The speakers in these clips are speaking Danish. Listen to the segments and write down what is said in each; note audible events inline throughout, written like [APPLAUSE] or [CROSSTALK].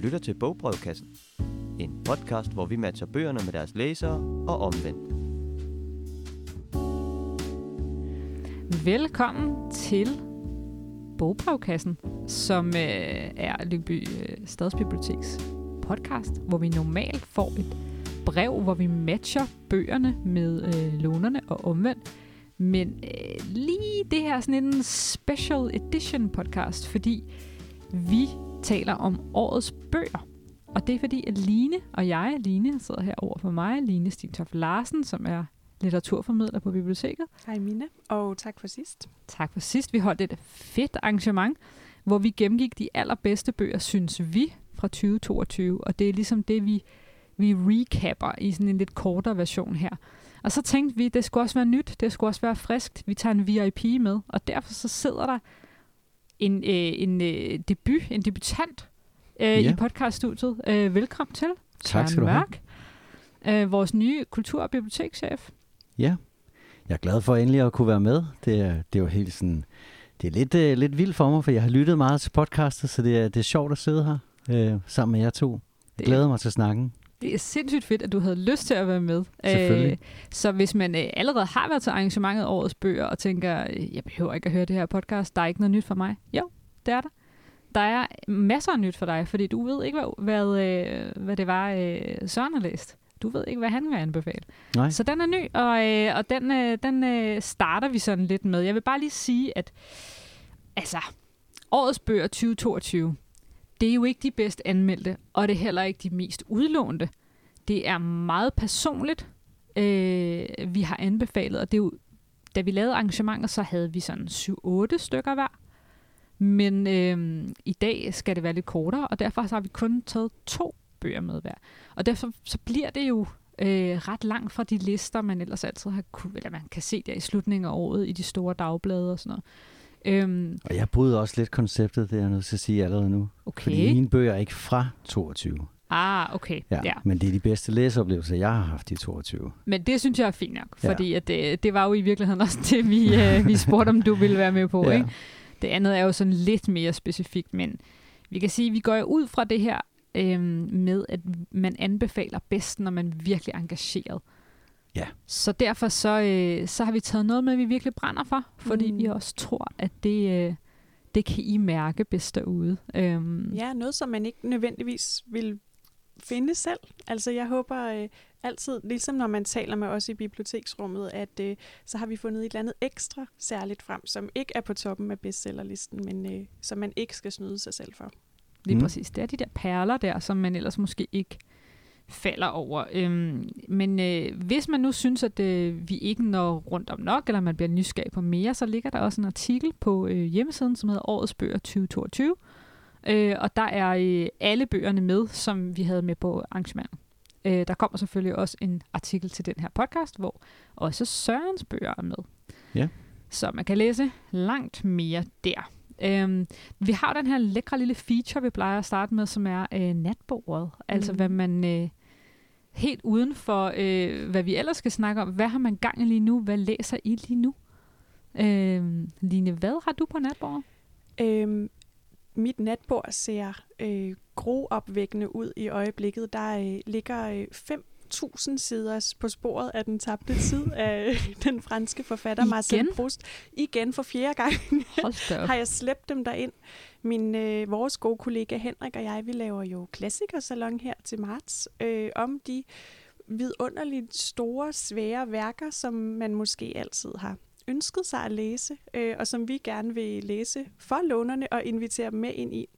lytter til Bogbrevkassen. En podcast, hvor vi matcher bøgerne med deres læsere og omvendt. Velkommen til Bogbrevkassen, som øh, er Lyngby øh, Stadsbiblioteks podcast, hvor vi normalt får et brev, hvor vi matcher bøgerne med øh, lånerne og omvendt. Men øh, lige det her er sådan en special edition podcast, fordi vi taler om årets bøger. Og det er fordi, at Line og jeg, Line sidder her over for mig, Line Stentoft Larsen, som er litteraturformidler på biblioteket. Hej Mine, og tak for sidst. Tak for sidst. Vi holdt et fedt arrangement, hvor vi gennemgik de allerbedste bøger, synes vi, fra 2022. Og det er ligesom det, vi, vi recapper i sådan en lidt kortere version her. Og så tænkte vi, det skulle også være nyt, det skulle også være friskt. Vi tager en VIP med, og derfor så sidder der en, øh, en øh, debut, en debutant øh, Ja. i podcaststudiet. Øh, velkommen til. Tak skal du have. Øh, vores nye kultur- og bibliotekschef. Ja, jeg er glad for endelig at kunne være med. Det er, det er jo helt sådan, det er lidt, øh, lidt vildt for mig, for jeg har lyttet meget til podcastet, så det er, det er sjovt at sidde her øh, sammen med jer to. Jeg glæder mig til snakken. Det er sindssygt fedt, at du havde lyst til at være med. Selvfølgelig. Øh, så hvis man øh, allerede har været til arrangementet Årets Bøger, og tænker, øh, jeg behøver ikke at høre det her podcast, der er ikke noget nyt for mig. Jo, det er der. Der er masser af nyt for dig, fordi du ved ikke, hvad, hvad, øh, hvad det var, øh, Søren har læst. Du ved ikke, hvad han vil anbefale. Nej, Så den er ny, og, øh, og den, øh, den øh, starter vi sådan lidt med. Jeg vil bare lige sige, at altså, årets bøger 2022, det er jo ikke de bedst anmeldte, og det er heller ikke de mest udlånte. Det er meget personligt, øh, vi har anbefalet, og det er jo, da vi lavede arrangementet, så havde vi sådan 7-8 stykker hver. Men øh, i dag skal det være lidt kortere, og derfor så har vi kun taget to bøger med hver. Og derfor så bliver det jo øh, ret langt fra de lister, man ellers altid har kunne, eller man kan se der i slutningen af året i de store dagblade og sådan noget. Øhm, og jeg bryder også lidt konceptet, det er jeg nødt til at sige allerede nu. Fordi okay. mine bøger er ikke fra 22. Ah, okay. Ja. Ja, ja. Men det er de bedste læseoplevelser, jeg har haft i 22. Men det synes jeg er fint nok, Ja. fordi at det, det var jo i virkeligheden også det, vi, øh, vi spurgte, om du ville være med på. Ja. Ikke? Det andet er jo sådan lidt mere specifikt, men vi kan sige, at vi går jo ud fra det her øh, med, at man anbefaler bedst, når man virkelig er engageret. Ja. Så derfor så, øh, så har vi taget noget med, vi virkelig brænder for, fordi mm. Vi også tror, at det, øh, det kan I mærke bedst derude. Øhm, Ja, noget som man ikke nødvendigvis vil finde selv. Altså jeg håber øh, altid, ligesom når man taler med os i biblioteksrummet, at øh, så har vi fundet et eller andet ekstra særligt frem, som ikke er på toppen af bestsellerlisten, men øh, som man ikke skal snyde sig selv for. Lige. Mm. præcis. Det er de der perler der, som man ellers måske ikke falder over. Øhm, men øh, hvis man nu synes, at øh, vi ikke når rundt om nok, eller man bliver nysgerrig på mere, så ligger der også en artikel på øh, hjemmesiden, som hedder Årets Bøger 2022. Øh, og der er øh, alle bøgerne med, som vi havde med på arrangementet. Øh, der kommer selvfølgelig også en artikel til den her podcast, hvor også Sørens bøger er med. Ja. Så man kan læse langt mere der. Øhm, vi har den her lækre lille feature, vi plejer at starte med, som er øh, natbordet. Altså Mm. hvad man øh, helt uden for, øh, hvad vi ellers skal snakke om. Hvad har man gang i lige nu? Hvad læser I lige nu? Øh, Line, hvad har du på natbordet? Øhm, mit natbord ser øh, groopvækkende ud i øjeblikket. Der øh, ligger øh, 5.000 sider på sporet af den tabte tid af øh, [LAUGHS] den franske forfatter Igen? Marcel Proust. Igen for fjerde gang [LAUGHS] har jeg slæbt dem derind. Min, øh, vores gode kollega Henrik og jeg, vi laver jo klassikersalon her til marts øh, om de vidunderligt store, svære værker, som man måske altid har ønsket sig at læse, øh, og som vi gerne vil læse for lånerne og invitere dem med ind i.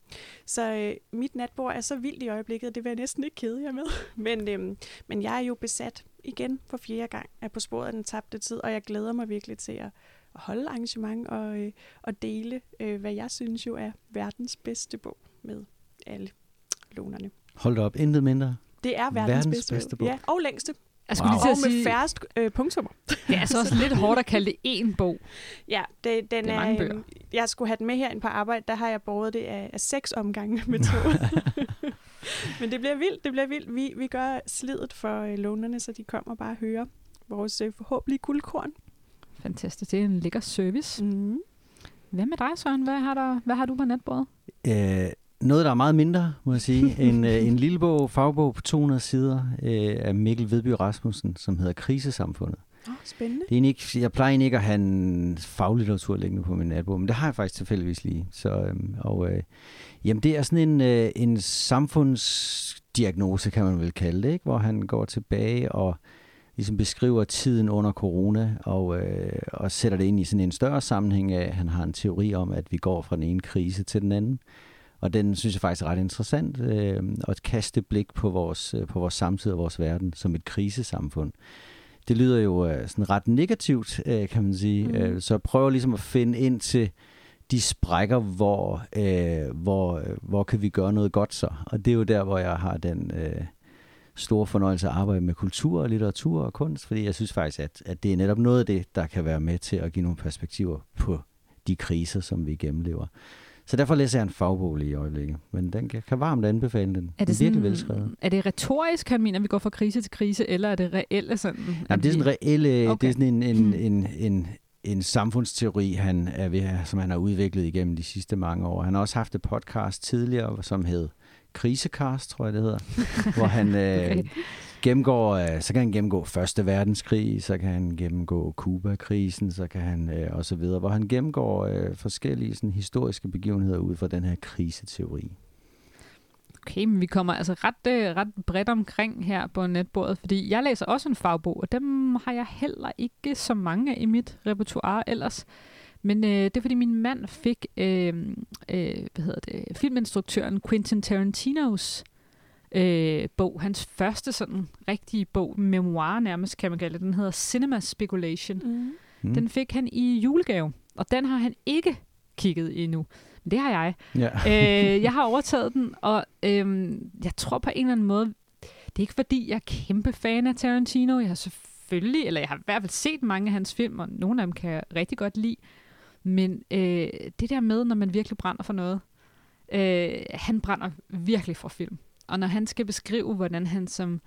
Så øh, mit natbord er så vildt i øjeblikket, det vil jeg næsten ikke kede jer med. [LAUGHS] Men, øh, men jeg er jo besat igen for fjerde gang af På sporet af den tabte tid, og jeg glæder mig virkelig til at, at holde arrangement og, øh, og dele, øh, hvad jeg synes jo er verdens bedste bog med alle lånerne. Hold da op, intet mindre. Det er verdens, Verdens bedste, bedste bog. Ja, og længste. Jeg skulle Wow. lige Og til at med sige, færrest øh, punktummer. det er altså også lidt hårdt at kalde det én bog. Ja, det, den Det er er, mange bøger. øhm, jeg skulle have den med herinde på arbejde, der har jeg båret det af, af seks omgange med toget. [LAUGHS] Men det bliver vildt, det bliver vildt. Vi, vi gør slidet for øh, lånerne, så de kommer bare og hører vores øh, forhåbentlig guldkorn. Fantastisk. Det er en lækker service. Mm. Hvad med dig, Søren? Hvad har, der, hvad har du på natbordet? Øh, noget, der er meget mindre, må jeg sige. En, øh, en lille bog, fagbog på 200 sider øh, af Mikkel Vedby Rasmussen, som hedder Krisesamfundet. Oh, spændende. Det er ikke, jeg plejer egentlig ikke at have en faglitteratur liggende på min natbog, men det har jeg faktisk tilfældigvis lige. Så, øhm, og, øh, jamen, det er sådan en, øh, en samfundsdiagnose, kan man vel kalde det, ikke? hvor han går tilbage og ligesom beskriver tiden under corona og, øh, og sætter det ind i sådan en større sammenhæng af, han har en teori om, at vi går fra den ene krise til den anden. Og den synes jeg faktisk er ret interessant, øh, at kaste blik på vores, øh, på vores samtid og vores verden som et krisesamfund det lyder jo øh, sådan ret negativt, øh, kan man sige. Mm. Øh, så jeg prøver ligesom at finde ind til de sprækker, hvor, øh, hvor, øh, hvor kan vi gøre noget godt så. Og det er jo der, hvor jeg har den øh, store fornøjelse at arbejde med kultur, litteratur og kunst, fordi jeg synes faktisk, at, at det er netop noget af det, der kan være med til at give nogle perspektiver på de kriser, som vi gennemlever. Så derfor læser jeg en fagbog lige i øjeblikket. Men den kan, kan varmt anbefale den. Er det den er virkelig velskrevet. Er det retorisk, han mener, at vi går fra krise til krise, eller er det reelle sådan? Jamen, det er sådan reelle, okay. det er sådan en, en, hmm. en, en, en samfundsteori, han er ved, som han har udviklet igennem de sidste mange år. Han har også haft et podcast tidligere, som hed Krisecast, tror jeg det hedder, [LAUGHS] hvor han øh, okay. gennemgår, øh, så kan han gennemgå Første Verdenskrig, så kan han gennemgå Kuba-krisen, så kan han øh, og så videre, hvor han gennemgår øh, forskellige sådan, historiske begivenheder ud fra den her kriseteori. Okay, men vi kommer altså ret, øh, ret bredt omkring her på netbordet, fordi jeg læser også en fagbog, og dem har jeg heller ikke så mange af i mit repertoire ellers. Men øh, det er fordi min mand fik øh, øh, hvad hedder det, filminstruktøren Quentin Tarantinos øh, bog, hans første sådan rigtige bog, memoir nærmest kan man kalde det, den hedder Cinema Speculation. Mm. Mm. Den fik han i julegave, og den har han ikke kigget endnu. Men det har jeg. Ja. øh, jeg har [LAUGHS] overtaget den, og øh, jeg tror på en eller anden måde, det er ikke fordi, jeg er kæmpe fan af Tarantino. Jeg har selvfølgelig, eller jeg har i hvert fald set mange af hans film, og nogle af dem kan jeg rigtig godt lide. Men øh, det der med, når man virkelig brænder for noget, øh, han brænder virkelig for film. Og når han skal beskrive, hvordan han som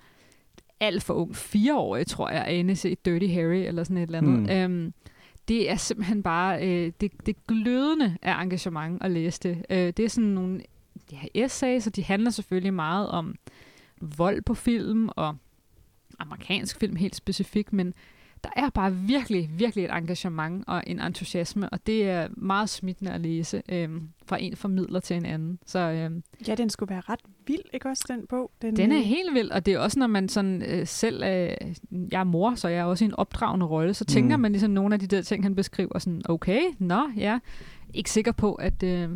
alt for ung, fireårig, tror jeg, er inde i Dirty Harry eller sådan et eller andet, mm. øh, det er simpelthen bare øh, det, det glødende af engagement at læse det. Øh, det er sådan nogle de her essays, og de handler selvfølgelig meget om vold på film og amerikansk film helt specifikt, men der er bare virkelig, virkelig et engagement og en entusiasme, og det er meget smittende at læse øhm, fra en formidler til en anden. Så, øhm, ja, den skulle være ret vild, ikke også, den bog? Den, den er øh, helt vild, og det er også, når man sådan øh, selv, øh, jeg er mor, så jeg er også i en opdragende rolle, så tænker mm. man ligesom nogle af de der ting, han beskriver, sådan, okay, nå, ja, ikke sikker på, at... Øh,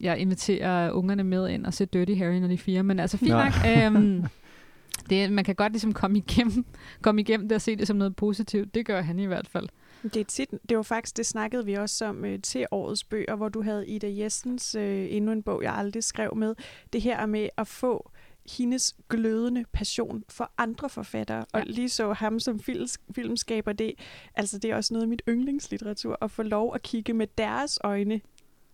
jeg inviterer ungerne med ind og se Dirty Harry, når de er fire, men altså fint nok. Øhm, [LAUGHS] det, man kan godt ligesom komme igennem, [LAUGHS] komme igennem det og se det som noget positivt. Det gør han i hvert fald. Det, er tit, det var faktisk, det snakkede vi også om øh, til årets bøger, hvor du havde Ida Jessens, øh, endnu en bog, jeg aldrig skrev med. Det her med at få hendes glødende passion for andre forfattere, ja. og lige så ham som filmskaber, det, altså det er også noget af mit yndlingslitteratur, at få lov at kigge med deres øjne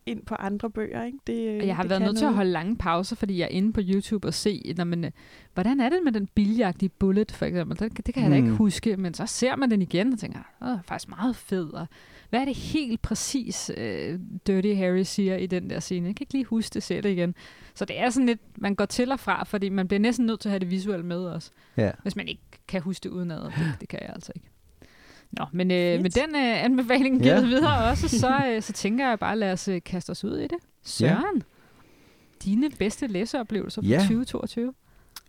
ind på andre bøger. Ikke? Det, jeg har det været nødt noget. til at holde lange pauser, fordi jeg er inde på YouTube og se, når man, øh, hvordan er det med den biljagtige bullet, for eksempel? Det, det kan jeg mm. da ikke hmm. huske, men så ser man den igen og tænker, åh, er faktisk meget fed. Og hvad er det helt præcis, uh, Dirty Harry siger i den der scene? Jeg kan ikke lige huske det, det igen. Så det er sådan lidt, man går til og fra, fordi man bliver næsten nødt til at have det visuelt med os. Ja. Hvis man ikke kan huske det udenad. Det, det kan jeg altså ikke. Nå, men øh, med den øh, anbefaling givet ja. videre [LAUGHS] også, så, øh, så tænker jeg bare, lad os øh, kaste os ud i det. Søren, ja. dine bedste læseoplevelser for ja. 2022?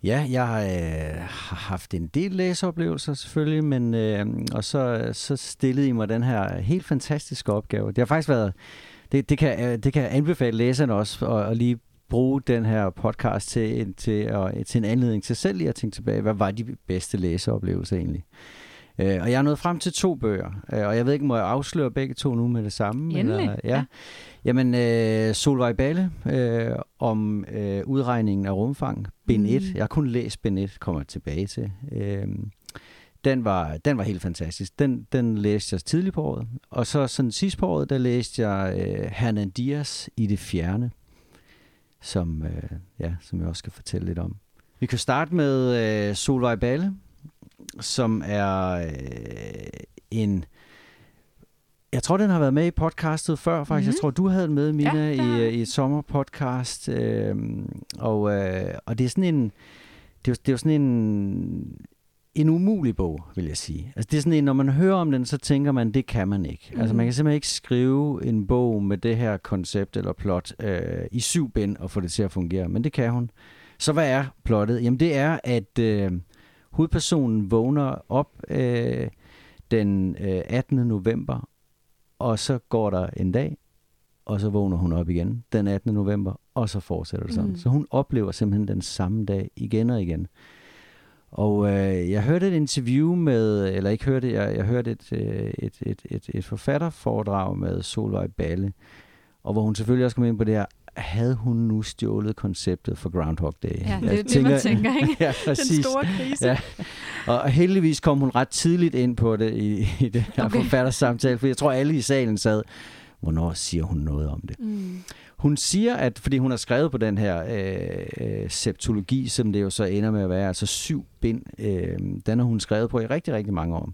Ja, jeg øh, har haft en del læseoplevelser selvfølgelig, men øh, og så, så stillede I mig den her helt fantastiske opgave. Det har faktisk været, det, det, kan, øh, det kan anbefale læserne også at, at lige bruge den her podcast til, til, til, til en anledning til selv lige at tænke tilbage, hvad var de bedste læseoplevelser egentlig? Øh, og jeg er nået frem til to bøger, øh, og jeg ved ikke, må jeg afsløre begge to nu med det samme? Endelig, eller, ja. ja. Jamen, øh, Solvej Balle øh, om øh, udregningen af rumfang, bind 1. Mm. Jeg har kun læst bind 1, kommer jeg tilbage til. Øh, den var, den var helt fantastisk. Den, den læste jeg tidligt på året. Og så sådan sidst på året, der læste jeg øh, Hernan Dias i det fjerne, som, øh, ja, som jeg også skal fortælle lidt om. Vi kan starte med øh, Solvej Balle, som er øh, en Jeg tror, den har været med i podcastet før, faktisk. Mm-hmm. Jeg tror, du havde den med, Mina, Ja, i, jeg. i et sommerpodcast. Øh, og, øh, og det er sådan en... Det er, det er jo sådan en, en umulig bog, vil jeg sige. Altså det er sådan en, når man hører om den, så tænker man, det kan man ikke. Mm. Altså man kan simpelthen ikke skrive en bog med det her koncept eller plot øh, i syv bind og få det til at fungere, men det kan hun. Så hvad er plottet? Jamen det er, at øh, hovedpersonen vågner op øh, den øh, 18. november, og så går der en dag, og så vågner hun op igen den 18. november, og så fortsætter det sådan. Mm. Så hun oplever simpelthen den samme dag igen og igen. Og øh, jeg hørte et interview med, eller ikke hørte, jeg, jeg hørte et, øh, et, et, et, et forfatterforedrag med Solvej Balle, og hvor hun selvfølgelig også kom ind på det her, havde hun nu stjålet konceptet for Groundhog Day? Ja, det er det, man tænker, ikke? [LAUGHS] ja, Den præcis. store krise. Ja. Og heldigvis kom hun ret tidligt ind på det i, i det her Okay. forfattersamtale, for jeg tror alle i salen sad, hvornår siger hun noget om det? Mm. Hun siger, at fordi hun har skrevet på den her øh, øh, septologi, som det jo så ender med at være, altså syv bind, øh, den har hun skrevet på i rigtig, rigtig mange år.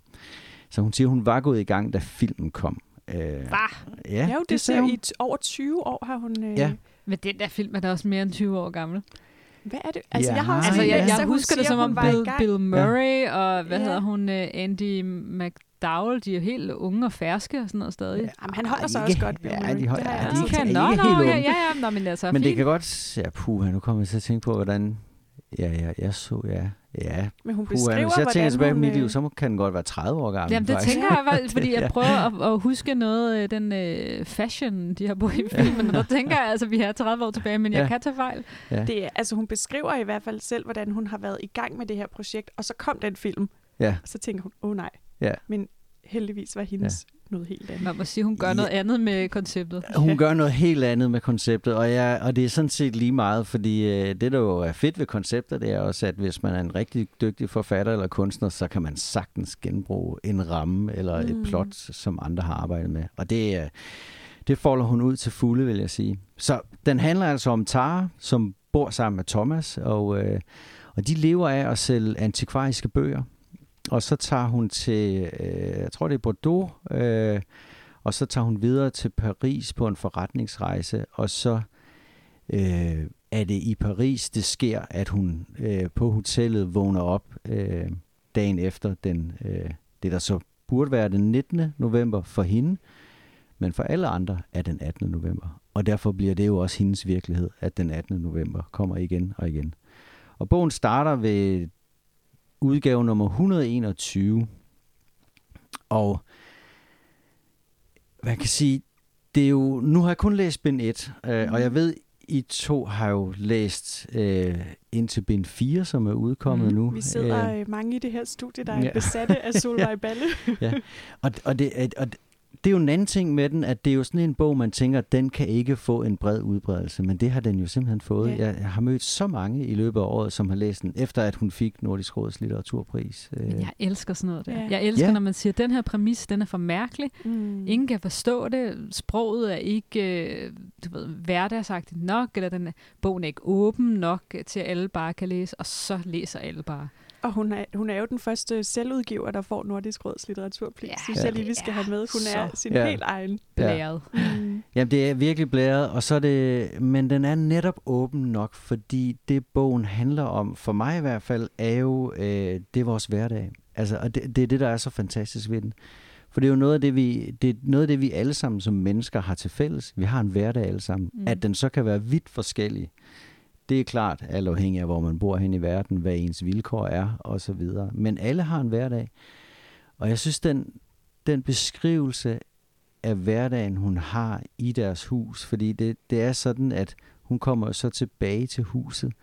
Så hun siger, hun var gået i gang, da filmen kom. Øh, Bah, ja, Ja, det, det sagde ser hun. i over 20 år har hun... Øh, Ja. Men den der film er da også mere end 20 år gammel. Hvad er det? Altså, Ja. jeg har også Altså, jeg, ja. jeg husker det som om Bill. Bill Murray og, hvad Ja. hedder hun, øh, Andy McDowell, de er jo helt unge og ferske og sådan noget stadig. Ja. Jamen, han holder sig også godt, Bill ja, Murray. de holder- ja, de kan- nå, ikke nå, helt ja, ja, ja, nå, men altså, Men det kan godt... Ja, puha, nu kommer jeg til at tænke på, hvordan... Ja, ja, jeg så, ja. Ja, Men hun beskriver, hvis jeg tænker tilbage på mit liv, øh, så må- kan den godt være 30 år gammel. Jamen, det faktisk. tænker jeg, vel, fordi [LAUGHS] jeg prøver at, at huske noget af den øh, fashion, de har på i [LAUGHS] filmen, og der tænker jeg, altså, vi er 30 år tilbage, men jeg Ja. kan tage fejl. Ja. Det er, altså, hun beskriver i hvert fald selv, hvordan hun har været i gang med det her projekt, og så kom den film, Ja, og så tænker hun, åh oh, nej. Ja. Men heldigvis var hendes ja. Noget helt andet. Man må sige, hun gør Ja. noget andet med konceptet. hun [LAUGHS] gør noget helt andet med konceptet, og, jeg, og det er sådan set lige meget, fordi øh, det, der jo er fedt ved koncepter, det er også, at hvis man er en rigtig dygtig forfatter eller kunstner, så kan man sagtens genbruge en ramme eller mm. Et plot, som andre har arbejdet med. Og det, er- det folder hun ud til fulde, vil jeg sige. Så den handler altså om Tara, som bor sammen med Thomas, og, øh, og de lever af at sælge antikvariske bøger. Og så tager hun til, øh, jeg tror det er Bordeaux, øh, og så tager hun videre til Paris på en forretningsrejse, og så øh, er det i Paris, det sker, at hun øh, på hotellet vågner op øh, dagen efter den, øh, det, der så burde være den 19. november for hende, men for alle andre er den 18. november. Og derfor bliver det jo også hendes virkelighed, at den 18. november kommer igen og igen. Og bogen starter ved udgave nummer 121. Og hvad kan sige, det er jo, nu har jeg kun læst bind 1, øh, og jeg ved, I to har jo læst øh, indtil bind 4, som er udkommet Mhm. nu. Vi sidder Øh, mange i det her studie, der er ja. besatte af [LAUGHS] Solvej Balle. og, og, det, og det er jo en anden ting med den, at det er jo sådan en bog, man tænker, at den kan ikke få en bred udbredelse, men det har den jo simpelthen fået. Ja. Jeg, jeg har mødt så mange i løbet af året, som har læst den, efter at hun fik Nordisk Råds litteraturpris. Øh, Men jeg elsker sådan noget der. Ja. Jeg elsker, Ja. når man siger, at den her præmis, den er for mærkelig. Mm. Ingen kan forstå det. Sproget er ikke øh, du ved, hverdagsagtigt nok, eller den bogen er ikke åben nok til, at alle bare kan læse, og så læser alle bare. Og hun er, hun er jo den første selvudgiver, der får Nordisk Råds litteraturpris. Ja, Ja, synes jeg lige, vi skal er have med. Hun er så sin Ja. helt egen. Belæret. Mm. Jamen, det er virkelig blæret, og så er det, men den er netop åben nok, fordi det bogen handler om, for mig i hvert fald, er jo, øh, det er vores hverdag. Altså, og det, det er det, der er så fantastisk ved den. For det er jo noget af det, vi, det er noget af det, vi alle sammen som mennesker har til fælles. Vi har en hverdag alle sammen. Mm. Mm. At den så kan være vidt forskellig, det er klart, alt afhængig af, hvor man bor hen i verden, hvad ens vilkår er, og så videre. Men alle har en hverdag. Og jeg synes, den, den beskrivelse af hverdagen, hun har i deres hus, fordi det, det er sådan, at hun kommer så tilbage til huset,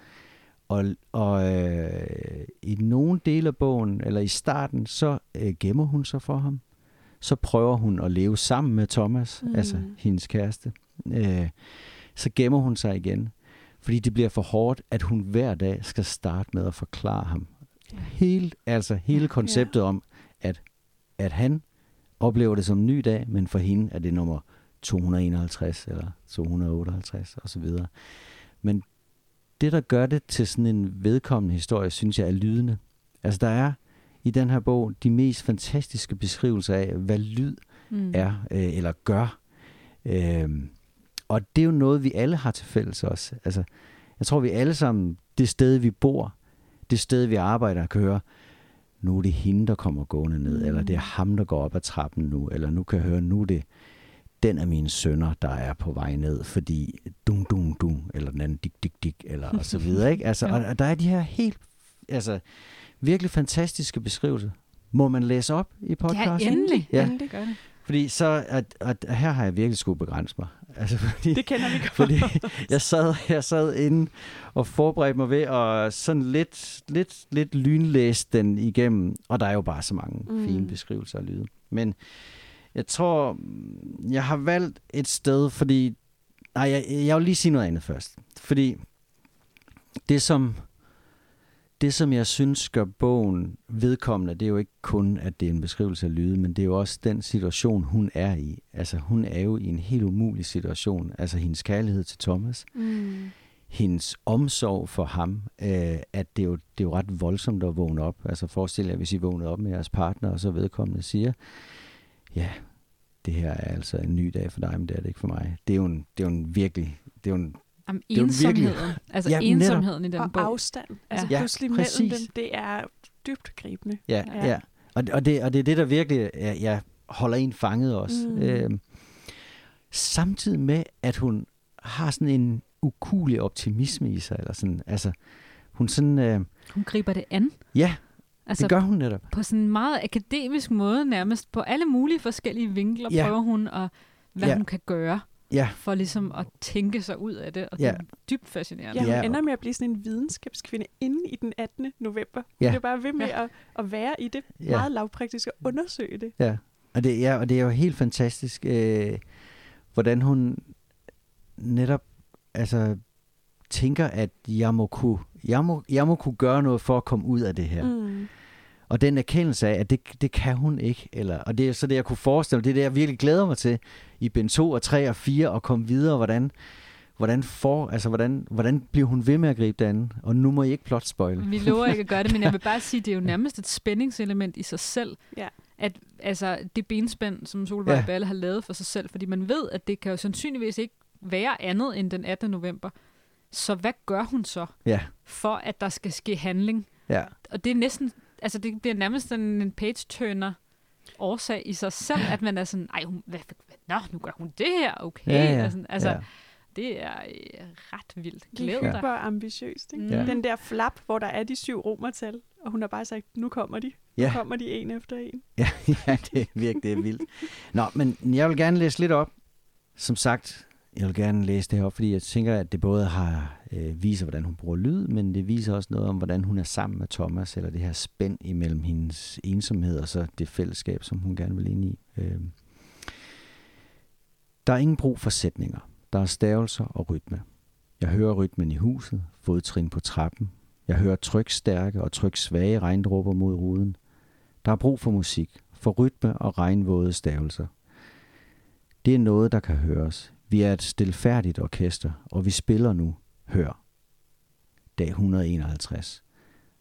og, og øh, i nogle dele af bogen, eller i starten, så øh, gemmer hun sig for ham. Så prøver hun at leve sammen med Thomas, mm. altså hendes kæreste. Øh, så gemmer hun sig igen, fordi det bliver for hårdt, at hun hver dag skal starte med at forklare ham. Hele, altså hele konceptet om, at, at han oplever det som en ny dag, men for hende er det nummer 251 eller 258 osv. Men det, der gør det til sådan en vedkommende historie, synes jeg er lydende. Altså der er i den her bog de mest fantastiske beskrivelser af, hvad lyd mm. er øh, eller gør. Øh, og det er jo noget, vi alle har til fælles også. Altså, jeg tror, vi alle sammen, det sted, vi bor, det sted, vi arbejder, kan høre, nu er det hende, der kommer gående ned, mm. eller det er ham, der går op ad trappen nu, eller nu kan jeg høre, nu er det den af mine sønner, der er på vej ned, fordi dum, dum, dum, eller den anden dik, dik, dik, eller og så videre, ikke? Altså, [LAUGHS] Ja. og, og der er de her helt, altså, virkelig fantastiske beskrivelser. Må man læse op i Ja, podcasten? endelig. Ja. endelig. Gør det. Fordi så, at, at, her har jeg virkelig skulle begrænse mig. Altså, fordi, Det kender vi godt. fordi jeg sad, jeg sad inde og forberedte mig ved at sådan lidt, lidt, lidt lynlæse den igennem. Og der er jo bare så mange Mm. fine beskrivelser af lyde. Men jeg tror, jeg har valgt et sted, fordi... Nej, jeg, jeg vil lige sige noget andet først. Fordi det som, det, som jeg synes gør bogen vedkommende, det er jo ikke kun, at det er en beskrivelse af lyde, men det er jo også den situation, hun er i. Altså, hun er jo i en helt umulig situation. Altså, hendes kærlighed til Thomas, Mm. hendes omsorg for ham, øh, at det er, jo, det er jo ret voldsomt at vågne op. Altså, forestil jer, hvis I vågnede op med jeres partner, og så vedkommende siger, ja, det her er altså en ny dag for dig, men det er det ikke for mig. Det er jo en, det er jo en virkelig, det er jo en Det er jo virkelig- ensomheden. Altså Ja, netop. ensomheden i den Og bog. afstand. Altså Ja, pludselig præcis. mellem dem, det er dybt gribende. Ja, Ja. ja. ja. Og, og, det, og det er det, der virkelig ja, ja, holder en fanget også. Mm. Øhm, samtidig med, at hun har sådan en ukulig optimisme i sig. Eller sådan, altså, hun sådan, øh, Hun griber det an. ja, Altså det gør hun netop. på sådan en meget akademisk måde nærmest. På alle mulige forskellige vinkler Ja. prøver hun at, hvad Ja. hun kan gøre Ja, for ligesom at tænke sig ud af det. Og det Ja. er dybt fascinerende. Ja, hun Ja. ender med at blive sådan en videnskabskvinde inde i den 18. november. Hun Ja. er bare ved med at, at være i det Ja. meget lavpraktisk og undersøge det. ja. Og det, ja, og det er jo helt fantastisk, øh, hvordan hun netop altså, tænker, at jeg må, kunne, jeg, må, jeg må kunne gøre noget for at komme ud af det her. Mm. Og den erkendelse af, at det, det kan hun ikke. Eller, og det er så det, jeg kunne forestille mig. Det er det, jeg virkelig glæder mig til i Ben 2 og 3 og 4 at komme videre. Hvordan, hvordan, får, altså, hvordan, hvordan bliver hun ved med at gribe det an? Og nu må I ikke plot spoil. Vi lover ikke at gøre det, men jeg [LAUGHS] vil bare sige, at det er jo nærmest et spændingselement i sig selv. Ja. At altså, det benspænd, som Solvej. Ja. Balle har lavet for sig selv, fordi man ved, at det kan jo sandsynligvis ikke være andet end den 18. november. Så hvad gør hun så, Ja, for at der skal ske handling? ja, Og det er næsten, altså det bliver nærmest en, en page-turner årsag i sig selv, at man er sådan, ej, hun, hvad, hvad, nå, nu gør hun det her, okay. ja, ja, Altså, altså ja. det er øh, ret vildt. Det Glæd er dig. super ambitiøst. Ikke? Ja. Den der flap, hvor der er de syv romertal, og hun har bare sagt, nu kommer de. Nu Ja. kommer de en efter en. [LAUGHS] ja, ja, det er virkelig det er vildt. Nå, men jeg vil gerne læse lidt op. Som sagt, jeg vil gerne læse det her op, fordi jeg tænker, at det både har øh, viser, hvordan hun bruger lyd, men det viser også noget om, hvordan hun er sammen med Thomas, eller det her spænd imellem hendes ensomhed og så det fællesskab, som hun gerne vil ind i. Øh. Der er ingen brug for sætninger. Der er stavelser og rytme. Jeg hører rytmen i huset, fodtrin på trappen. Jeg hører trykstærke og tryksvage regndråber mod ruden. Der er brug for musik, for rytme og regnvåde stavelser. Det er noget, der kan høres. Vi er et stilfærdigt orkester, og vi spiller nu. Hør. Dag 151.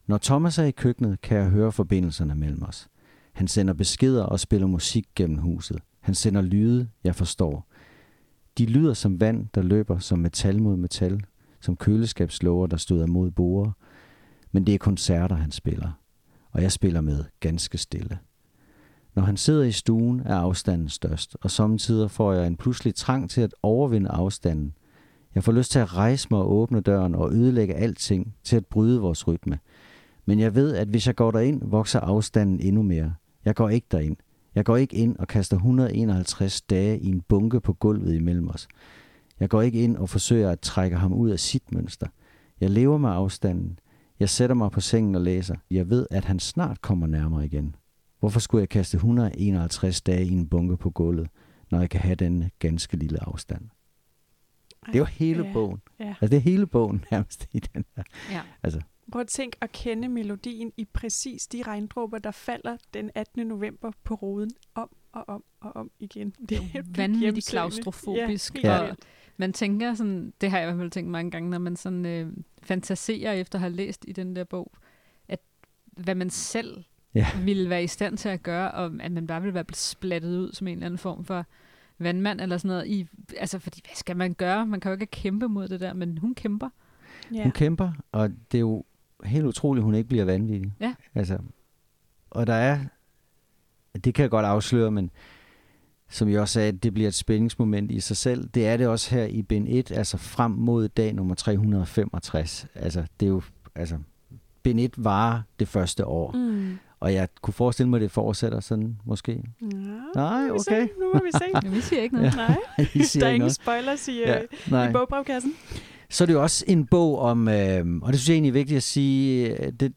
Når Thomas er i køkkenet, kan jeg høre forbindelserne mellem os. Han sender beskeder og spiller musik gennem huset. Han sender lyde, jeg forstår. De lyder som vand, der løber som metal mod metal, som køleskabslåger, der støder mod borer. Men det er koncerter, han spiller. Og jeg spiller med ganske stille. Når han sidder i stuen, er afstanden størst, og samtidig får jeg en pludselig trang til at overvinde afstanden. Jeg får lyst til at rejse mig og åbne døren og ødelægge alting til at bryde vores rytme. Men jeg ved, at hvis jeg går derind, vokser afstanden endnu mere. Jeg går ikke derind. Jeg går ikke ind og kaster 151 dage i en bunke på gulvet imellem os. Jeg går ikke ind og forsøger at trække ham ud af sit mønster. Jeg lever med afstanden. Jeg sætter mig på sengen og læser. Jeg ved, at han snart kommer nærmere igen. Hvorfor skulle jeg kaste 151 dage i en bunke på gulvet, når jeg kan have den ganske lille afstand? Det er jo hele Ja. bogen. Ja. Altså, det er hele bogen [LAUGHS] nærmest i den her. Ja. Altså, Prøv at tænk at kende melodien i præcis de regndråber, der falder den 18. november på roden om og om og om igen. Det er vanvittigt klaustrofobisk. Ja, vildt. Man tænker sådan, det har jeg i hvert fald tænkt mange gange, når man sådan øh, fantaserer efter at have læst i den der bog, at hvad man selv Ja. ville være i stand til at gøre, og at man bare ville være blevet splattet ud som en eller anden form for vandmand eller sådan noget. I, altså, fordi hvad skal man gøre? Man kan jo ikke kæmpe mod det der, men hun kæmper. Ja. Hun kæmper, og det er jo helt utroligt, at hun ikke bliver vanvittig. Ja. Altså, og der er, det kan jeg godt afsløre, men som jeg også sagde, det bliver et spændingsmoment i sig selv. Det er det også her i bind 1, altså frem mod dag nummer 365. Altså, det er jo, altså, bind 1 varer det første år, mm. Og jeg kunne forestille mig, at det fortsætter sådan, måske. Ja, Nej, nu må vi okay. Se. Nu må vi se. [LAUGHS] Men vi siger ikke noget. Nej, [LAUGHS] I siger der er ikke ingen noget. spoilers i, Ja, ja, nej. i bogbrevkassen. Så er det jo også en bog om, øh, og det synes jeg egentlig er vigtigt at sige, øh, det,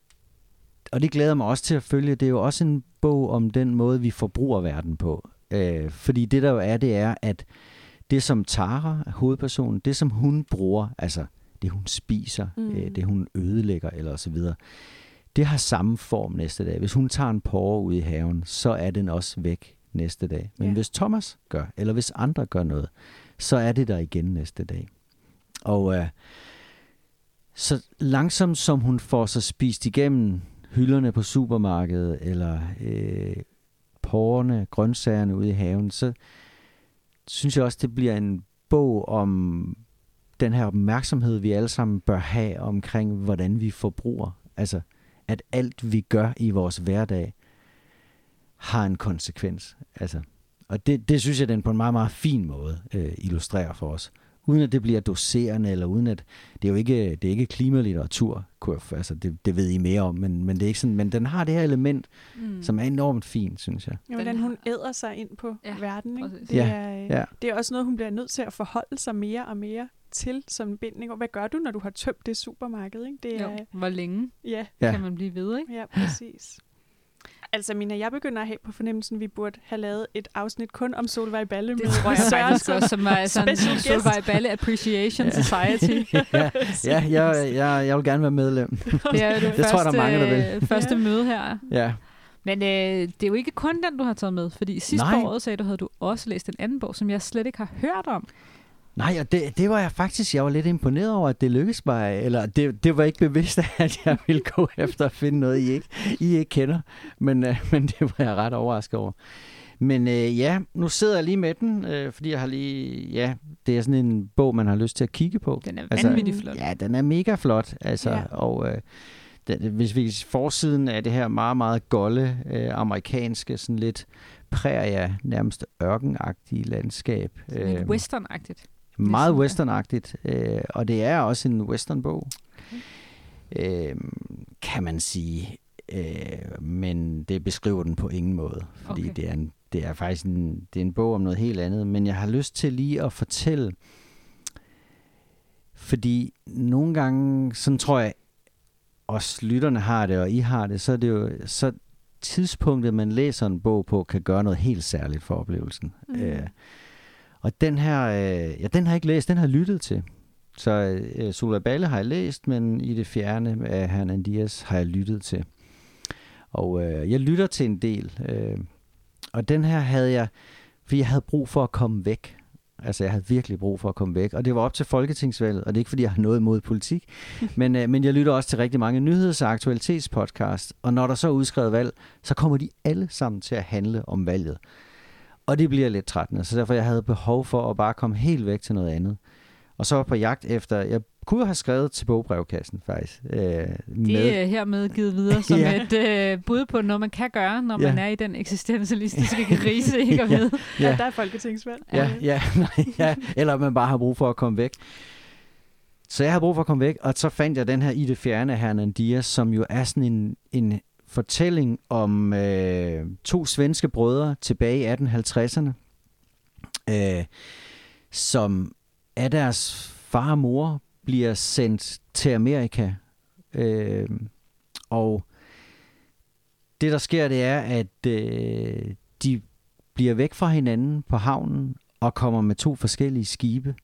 og det glæder mig også til at følge, det er jo også en bog om den måde, vi forbruger verden på. Øh, fordi det der jo er, det er, at det som Tara, hovedpersonen, det som hun bruger, altså det hun spiser. Mm. øh, det hun ødelægger eller så videre, det har samme form næste dag. Hvis hun tager en porre ud i haven, så er den også væk næste dag. Men Ja. hvis Thomas gør, eller hvis andre gør noget, så er det der igen næste dag. Og øh, så langsomt som hun får sig spist igennem hylderne på supermarkedet, eller øh, porrene, grøntsagerne ude i haven, så synes jeg også, det bliver en bog om den her opmærksomhed, vi alle sammen bør have omkring, hvordan vi forbruger. Altså, at alt vi gør i vores hverdag, har en konsekvens. Altså, og det, det synes jeg, den på en meget, meget fin måde øh, illustrerer for os. Uden at det bliver doserende, eller uden at... Det er jo ikke, det er ikke klimalitteratur, kunne jeg- altså det, det ved I mere om, men, men det er ikke sådan... Men den har det her element, mm. som er enormt fint, synes jeg. Ja, hvordan hun æder sig ind på Ja, verden. Ikke? Det, Ja, er, øh, ja. det er også noget, hun bliver nødt til at forholde sig mere og mere til som en bindning. Og hvad gør du, når du har tømt det supermarked? Ikke? Det er, Jo. Hvor længe ja, kan man blive ved, ikke? ja, præcis. Altså, Mina, jeg begynder at have på fornemmelsen, at vi burde have lavet et afsnit kun om Solvej Balle Det med tror jeg faktisk som også, som er sådan. Solvej Balle Appreciation Society. [LAUGHS] ja, ja jeg, jeg, jeg vil gerne være medlem. Det er det [LAUGHS] Det tror jeg, der er mange, der vil. første, første Ja. møde her. Ja. Men øh, det er jo ikke kun den, du har taget med, fordi sidste Nej. år sagde du, havde du også læst en anden bog, som jeg slet ikke har hørt om. Nej, og det, det var jeg faktisk, jeg var lidt imponeret over, at det lykkedes mig, eller det, det var ikke bevidst, [LAUGHS] at jeg ville gå efter at finde noget, I ikke, I ikke kender, men, øh, [LAUGHS] men det var jeg ret overrasket over. Men øh, ja, nu sidder jeg lige med den, øh, fordi jeg har lige, ja, det er sådan en bog, man har lyst til at kigge på. Den er Altså, vanvittigt flot. Ja, den er mega flot, altså, Ja. og øh, den, hvis vi forsiden af det her meget, meget golde, øh, amerikanske, sådan lidt præria, nærmest ørkenagtige landskab. Sådan lidt westernagtigt. Meget westernagtigt, øh, og det er også en westernbog, øh, kan man sige. Øh, men det beskriver den på ingen måde, fordi Okay. okay. det, er en, det er faktisk en, det er en bog om noget helt andet. Men jeg har lyst til lige at fortælle, fordi nogle gange, sådan tror jeg, os lytterne har det, og I har det, så er det jo så tidspunktet, man læser en bog på, kan gøre noget helt særligt for oplevelsen. Mm. Øh, og den her, øh, ja, den har jeg ikke læst, den har jeg lyttet til. Så øh, Sola Balle har jeg læst, men i det fjerne af Hernan Diaz har jeg lyttet til. Og øh, jeg lytter til en del. Øh, og den her havde jeg, fordi jeg havde brug for at komme væk. Altså, jeg havde virkelig brug for at komme væk. Og det var op til Folketingsvalget, og det er ikke, fordi jeg har noget imod politik. [LAUGHS] men, øh, men jeg lytter også til rigtig mange nyheds- og aktualitetspodcast. Og når der så er udskrevet valg, så kommer de alle sammen til at handle om valget. Og det bliver lidt trættende, så derfor jeg havde behov for at bare komme helt væk til noget andet. Og så var på jagt efter, jeg kunne have skrevet til bogbrevkassen faktisk. Øh, Det med, er hermed givet videre som [LAUGHS] Ja. et øh, bud på noget, man kan gøre, når Ja. man er i den eksistentialistiske krise, ikke at [LAUGHS] vide. Ja, ja, der er folketingsvalg. ja, ja, [LAUGHS] nej, ja, eller man bare har brug for at komme væk. Så jeg havde brug for at komme væk, og så fandt jeg den her i det fjerne af Hernan Diaz, som jo er sådan en, en fortælling om øh, to svenske brødre tilbage i 1850'erne, øh, som af deres far og mor bliver sendt til Amerika. Øh, og det, der sker, det er, at øh, de bliver væk fra hinanden på havnen og kommer med to forskellige skibe.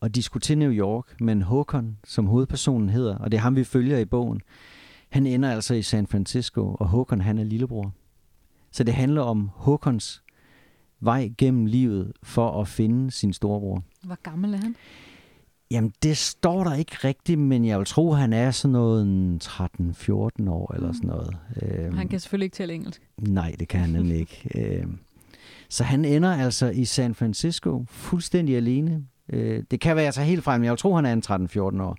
Og de skulle til New York, men Håkon, som hovedpersonen hedder, og det er ham, vi følger i bogen, han ender altså i San Francisco, og Håkon, han er lillebror. Så det handler om Håkons vej gennem livet for at finde sin storebror. Hvor gammel er han? Jamen, det står der ikke rigtigt, men jeg vil tro, han er sådan noget 13-14 år eller sådan noget. Øhm, Han kan selvfølgelig ikke tale engelsk. Nej, det kan han nemlig ikke. [LAUGHS] Øhm, så han ender altså i San Francisco fuldstændig alene. Øh, det kan være, jeg tager helt frem, men jeg vil tro, han er en 13-14 år.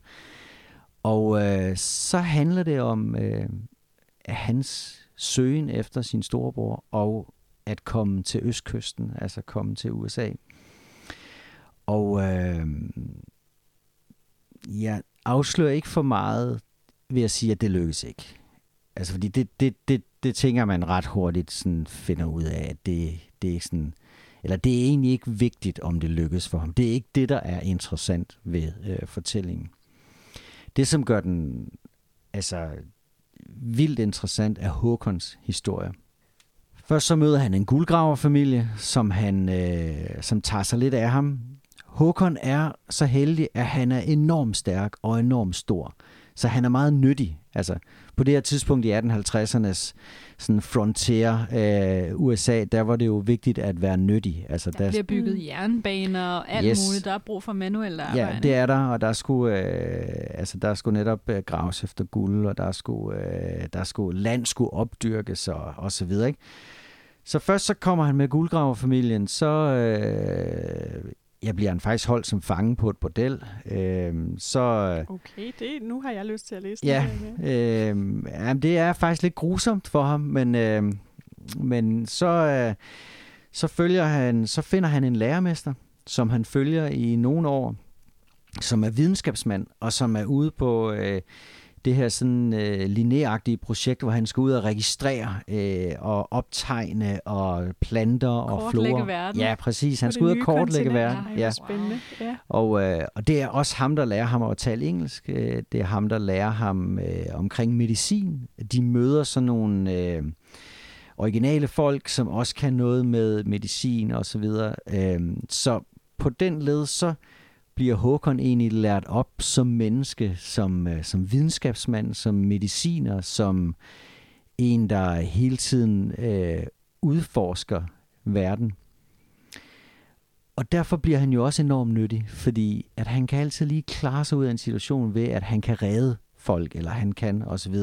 Og øh, så handler det om øh, hans søgen efter sin storebror og at komme til østkysten, altså komme til USA. Og øh, jeg afslører ikke for meget ved at sige, at det lykkes ikke. Altså, fordi det, det, det, det tænker man ret hurtigt sådan finder ud af, at det, det er ikke sådan, eller det er egentlig ikke vigtigt, om det lykkes for ham. Det er ikke det, der er interessant ved øh, fortællingen. Det, som gør den altså, vildt interessant, er Håkons historie. Først så møder han en guldgraverfamilie, som, han, øh, som tager sig lidt af ham. Håkon er så heldig, at han er enormt stærk og enormt stor. Så han er meget nyttig. Altså, på det her tidspunkt i 1850'ernes sådan frontier øh, USA, der var det jo vigtigt at være nyttig. Altså, Der bliver bygget jernbaner og alt Yes. muligt. Der er brug for manuelle arbejde. Ja, det er der, og der skulle, øh, altså, der skulle netop øh, graves efter guld, og der skulle, øh, der skulle land skulle opdyrkes og, og så videre. Ikke? Så først så kommer han med guldgraverfamilien, så øh, jeg bliver han faktisk holdt som fange på et bordel. Øh, så Okay, det, nu har jeg lyst til at læse Ja, det. her, ja, det er faktisk lidt grusomt for ham, men, øh, men så, øh, så, følger han, så finder han en lærermester, som han følger i nogle år, som er videnskabsmand, og som er ude på øh, det her sådan øh, lineagtige projekt, hvor han skal ud og registrere øh, og optegne og planter og flora. verden. Ja, præcis. Han skal ud og kortlægge verden. Ja. hvor spændende. Ja. Og, øh, og det er også ham, der lærer ham at tale engelsk. Øh, Det er ham, der lærer ham øh, omkring medicin. De møder sådan nogle øh, originale folk, som også kan noget med medicin og så videre. Øh, så på den led, så bliver Håkon egentlig lært op som menneske, som, øh, som videnskabsmand, som mediciner, som en, der hele tiden øh, udforsker verden. Og derfor bliver han jo også enormt nyttig, fordi at han kan altid lige klare sig ud af en situation ved, at han kan redde folk, eller han kan osv.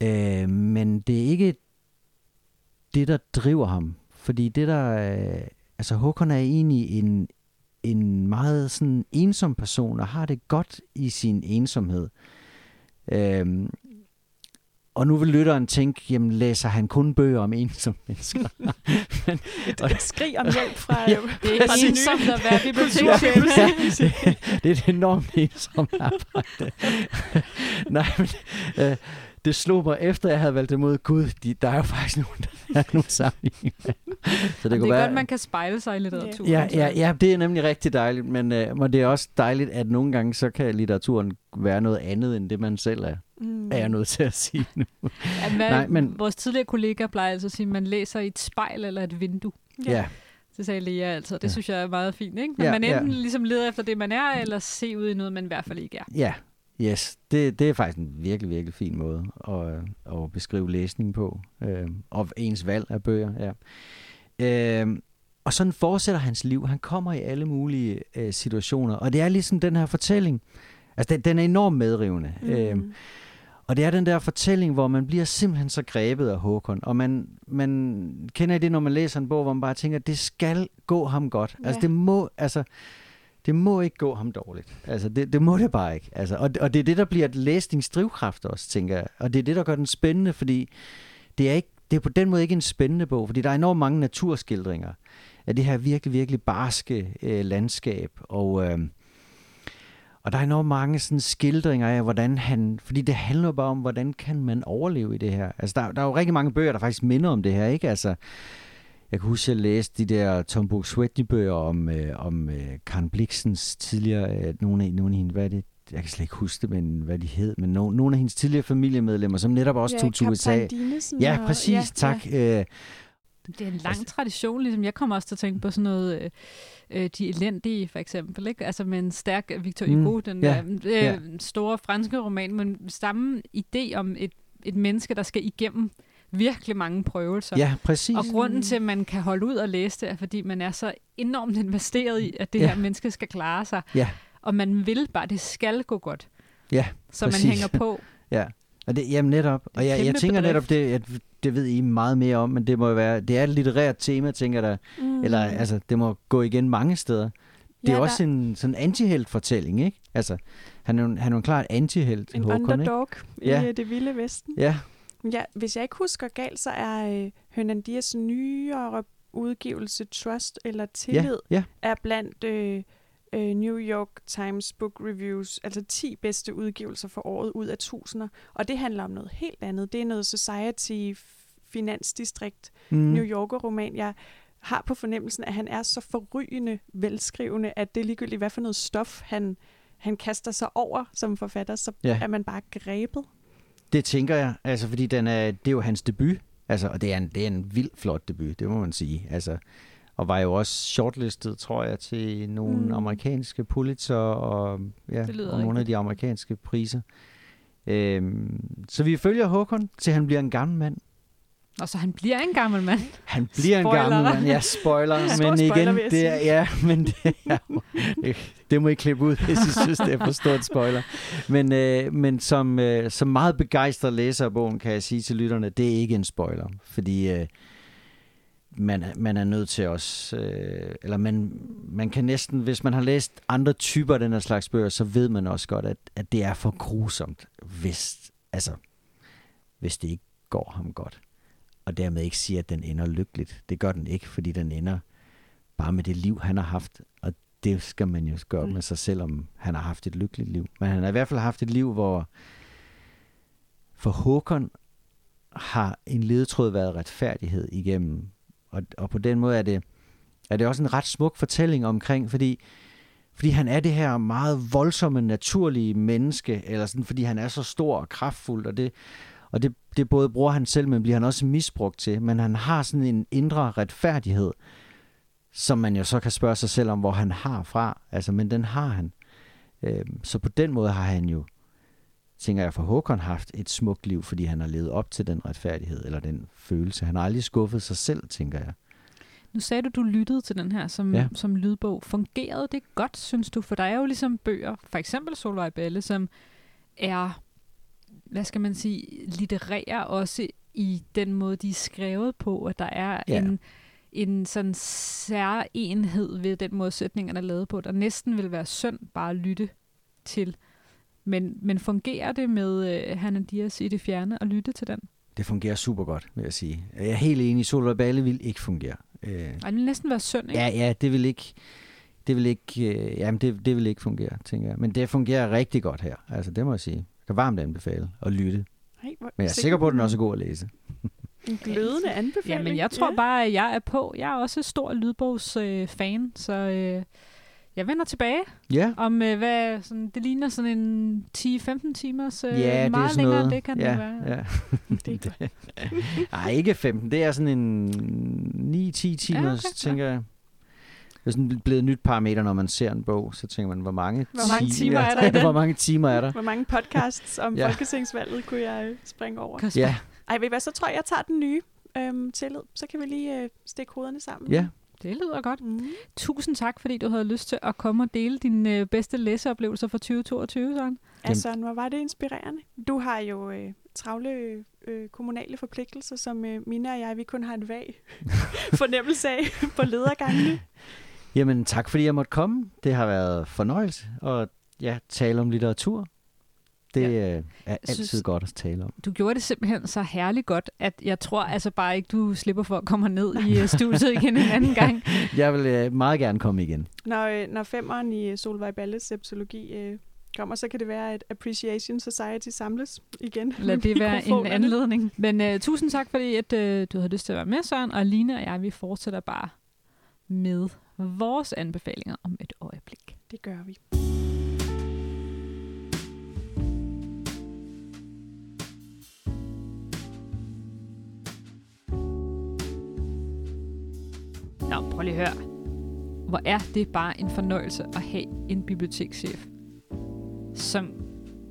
Øh, men det er ikke det, der driver ham. Fordi det der... Øh, altså Håkon er egentlig en, en meget sådan ensom person, og har det godt i sin ensomhed. Øh, og nu vil lytteren tænke, jamen læser han kun bøger om ensomme mennesker? [LAUGHS] men, Et skrig om hjælp fra... Det er Præcis. ensomt at være bibliotekschef. det er et enormt ensomt arbejde. [LAUGHS] Nej, men øh, det slog mig efter, jeg havde valgt det mod Gud. De, der er jo faktisk nogen, der er nogle sammenhæng. Så Det, det er være, godt, man kan spejle sig i litteraturen. Ja, ja, ja, det er nemlig rigtig dejligt, men, øh, men det er også dejligt, at nogle gange så kan litteraturen være noget andet, end det man selv er, Mm. er jeg nødt til at sige nu. Ja, hvad, Nej, men- Vores tidligere kollega plejer altså at sige, at man læser i et spejl eller et vindue. Ja, Det sagde Lea altså. Det Ja. synes jeg er meget fint. Ikke? Men Ja, man ja. enten ligesom leder efter det, man er, eller se ud i noget, man i hvert fald ikke er. ja, yes. Det, det er faktisk en virkelig, virkelig fin måde at, øh, at beskrive læsning på, øh, og ens valg af bøger, ja. Øh, og sådan fortsætter hans liv. Han kommer i alle mulige øh, situationer, og det er ligesom den her fortælling. Altså, den, den er enormt medrivende. Mm. Øh. Og det er den der fortælling, hvor man bliver simpelthen så grebet af Håkon. Og man, man kender I det, når man læser en bog, hvor man bare tænker, det skal gå ham godt. Ja. Altså, Ja. det må, altså, det må ikke gå ham dårligt. Altså, det, det må det bare ikke. Altså, og, og det er det, der bliver et læsningsdrivkraft også, tænker jeg. Og det er det, der gør den spændende, fordi det er, ikke, det er på den måde ikke en spændende bog, fordi der er enormt mange naturskildringer af det her virkelig, virkelig barske øh, landskab. Og... Øh, og der er enormt mange sådan skildringer af, hvordan han... Fordi det handler jo bare om, hvordan kan man overleve i det her. Altså, der, der er jo rigtig mange bøger, der faktisk minder om det her, ikke? Altså, jeg kan huske, at jeg læste de der Tom Buk Swetney-bøger om, øh, om øh, Karen Bliksens tidligere... Øh, nogle, af, nogle af hende, hvad er det? Jeg kan slet ikke huske det, men hvad de hed. Men no, nogle af hendes tidligere familiemedlemmer, som netop også tog til USA. Ja, og- præcis, ja, tak. Ja. Øh, Det er en lang Altså- tradition, ligesom jeg kommer også til at tænke på sådan noget, øh, øh, de elendige for eksempel, ikke? altså med en stærk Victor Mm, Hugo, den ja, øh, ja. store franske roman, men samme idé om et, et menneske, der skal igennem virkelig mange prøvelser. ja, præcis. Og grunden til, at man kan holde ud og læse det, er, fordi man er så enormt investeret i, at det Ja. her menneske skal klare sig. Ja. Og man vil bare, det skal gå godt. Ja, Så præcis. man hænger på. [LAUGHS] Ja, og det, jamen netop. Og jeg, jeg tænker netop, bedrift. det, at det ved I meget mere om, men det må jo være, det er et litterært tema, tænker jeg da. Mm. Eller altså, det må gå igen mange steder. Det er Ja, jo også der- en sådan antihelt-fortælling, ikke? Altså, han er jo, han er jo en klart antihelt, En Håkon, ikke? underdog Ja. i øh, det vilde vesten. Ja, Ja, hvis jeg ikke husker galt, så er øh, Hernandez nyere udgivelse Trust eller ja, Tillid ja. er blandt øh, øh, New York Times Book Reviews, altså 10 bedste udgivelser for året ud af tusinder. Og det handler om noget helt andet. Det er noget Society Finansdistrikt Mm. New Yorker-roman. Jeg har på fornemmelsen, at han er så forrygende velskrivende, at det er ligegyldigt, hvad for noget stof han, han kaster sig over som forfatter, så Ja. er man bare grebet. Det tænker jeg, altså, fordi den er, det er jo hans debut, altså, og det er, en, det er en vild flot debut, det må man sige. Altså, og var jo også shortlistet, tror jeg, til nogle Mm. amerikanske Pulitzer og, ja, og nogle af de amerikanske priser. Øhm, så vi følger Håkon, til han bliver en gammel mand. Og så han bliver en gammel mand. Han bliver Spoiler. en gammel mand. Ja, spoiler. [LAUGHS] Men spoiler, igen, det er, ja, men det, er, det må I klippe ud, hvis I [LAUGHS] synes, det er for stort spoiler. Men, øh, men som, øh, som meget begejstret læser af bogen, kan jeg sige til lytterne, det er ikke en spoiler. Fordi øh, man, er- man er nødt til også, øh, eller man, man kan næsten, hvis man har læst andre typer af den her slags bøger, så ved man også godt, at, at det er for grusomt, hvis, altså, hvis det ikke går ham godt og dermed ikke sige, at den ender lykkeligt. Det gør den ikke, fordi den ender bare med det liv, han har haft. Og det skal man jo gøre Mm. med sig selv, om han har haft et lykkeligt liv. Men han har i hvert fald haft et liv, hvor for Håkon har en ledetråd været retfærdighed igennem. Og, og på den måde er det, er det også en ret smuk fortælling omkring, fordi, fordi han er det her meget voldsomme, naturlige menneske, eller sådan, fordi han er så stor og kraftfuld, og det, og det, det både bruger han selv, men bliver han også misbrugt til. Men han har sådan en indre retfærdighed, som man jo så kan spørge sig selv om, hvor han har fra. Altså, men den har han. Øh, så på den måde har han jo, tænker jeg for Håkon, haft et smukt liv, fordi han har levet op til den retfærdighed, eller den følelse. Han har aldrig skuffet sig selv, tænker jeg. Nu sagde du, du lyttede til den her som, Ja. som lydbog. Fungerede det godt, synes du? For der er jo ligesom bøger, for eksempel Solvej Belle, som er, hvad skal man sige, litterære også i den måde, de er skrevet på, at der er ja. en, en sådan særenhed ved den måde, sætningerne er lavet på, der næsten vil være synd bare at lytte til. Men, men fungerer det med uh, Hanna Dias i det fjerne at lytte til den? Det fungerer super godt, vil jeg sige. Jeg er helt enig, Solvej Balle vil ikke fungere. Øh, Ej, det vil næsten være synd, ikke? Ja, ja, det vil ikke, det vil ikke, øh, jamen det, det vil ikke fungere, tænker jeg. Men det fungerer rigtig godt her. Altså, det må jeg sige. Jeg kan varmt anbefale at lytte. Hey, hvor, Men jeg er sikker på, at den også er god at læse. [LAUGHS] En glødende anbefaling. Ja, men jeg tror ja. bare, at jeg er på. Jeg er også stor lydbogsfan, øh, fan, så øh, jeg vender tilbage Ja, om, øh, hvad sådan, det ligner sådan en 10-15 timers, øh, ja det er meget sådan længere noget. det kan ja, det være. Ja. [LAUGHS] Det er. [LAUGHS] Nej, ikke 15. Det er sådan en 9-10 timers, Ja, okay. tænker jeg. Det er sådan blevet et nyt parameter, når man ser en bog. Så tænker man, hvor mange, Hvor mange ti- timer [LAUGHS] er der hvor mange timer er der? Hvor mange podcasts om Ja. folketingsvalget kunne jeg øh, springe over? Ja, Ej, ved I hvad, så tror jeg, jeg tager den nye øhm, tillid. Så kan vi lige øh, stikke hovederne sammen. ja. Det lyder godt. Mm. Tusind tak, fordi du havde lyst til at komme og dele dine øh, bedste læseoplevelser for 2022, Søren. Altså, hvor var det inspirerende. Du har jo øh, travle øh, kommunale forpligtelser, som øh, Mina og jeg, vi kun har en vag [LAUGHS] fornemmelse af på ledergangene. Jamen, tak fordi jeg måtte komme. Det har været fornøjelse at ja, tale om litteratur. Det Ja. ja. er altid synes- godt at tale om. Du gjorde det simpelthen så herligt godt, at jeg tror altså bare ikke, du slipper for at komme ned i øh, studiet [LAUGHS] igen en anden gang. Jeg vil øh, meget gerne komme igen. Når, øh, når femeren i Solvej Balles sepsologi øh, kommer, så kan det være, at Appreciation Society samles igen. Lad det være en anledning. Men uh, tusind tak, fordi at, uh, du havde lyst til at være med, Søren. Og Line og jeg, vi fortsætter bare med vores anbefalinger om et øjeblik. Det gør vi. Nå, prøv lige at høre. Hvor er det bare en fornøjelse at have en bibliotekschef, som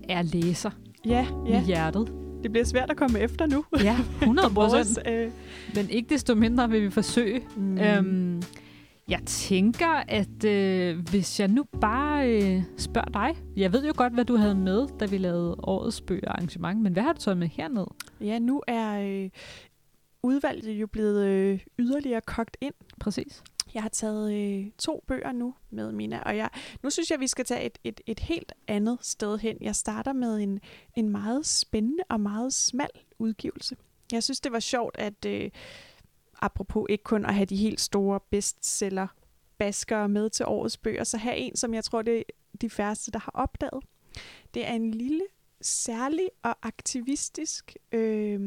er læser Ja, ja. i hjertet. Det bliver svært at komme efter nu. Ja, [LAUGHS] 100 Vores, procent. øh, Men ikke desto mindre vil vi forsøge. Mm. Øhm, Jeg tænker, at øh, hvis jeg nu bare øh, spørger dig. Jeg ved jo godt, hvad du havde med, da vi lavede årets bøger arrangement, men hvad har du taget med herned? Ja, nu er øh, udvalget jo blevet øh, yderligere kogt ind. Præcis. Jeg har taget øh, to bøger nu med Mina, og jeg, nu synes jeg, vi skal tage et, et, et helt andet sted hen. Jeg starter med en, en meget spændende og meget smal udgivelse. Jeg synes, det var sjovt, at øh, apropos ikke kun at have de helt store bestseller baskere med til årets bøger, så have en, som jeg tror, det er de færreste, der har opdaget. Det er en lille, særlig og aktivistisk øh,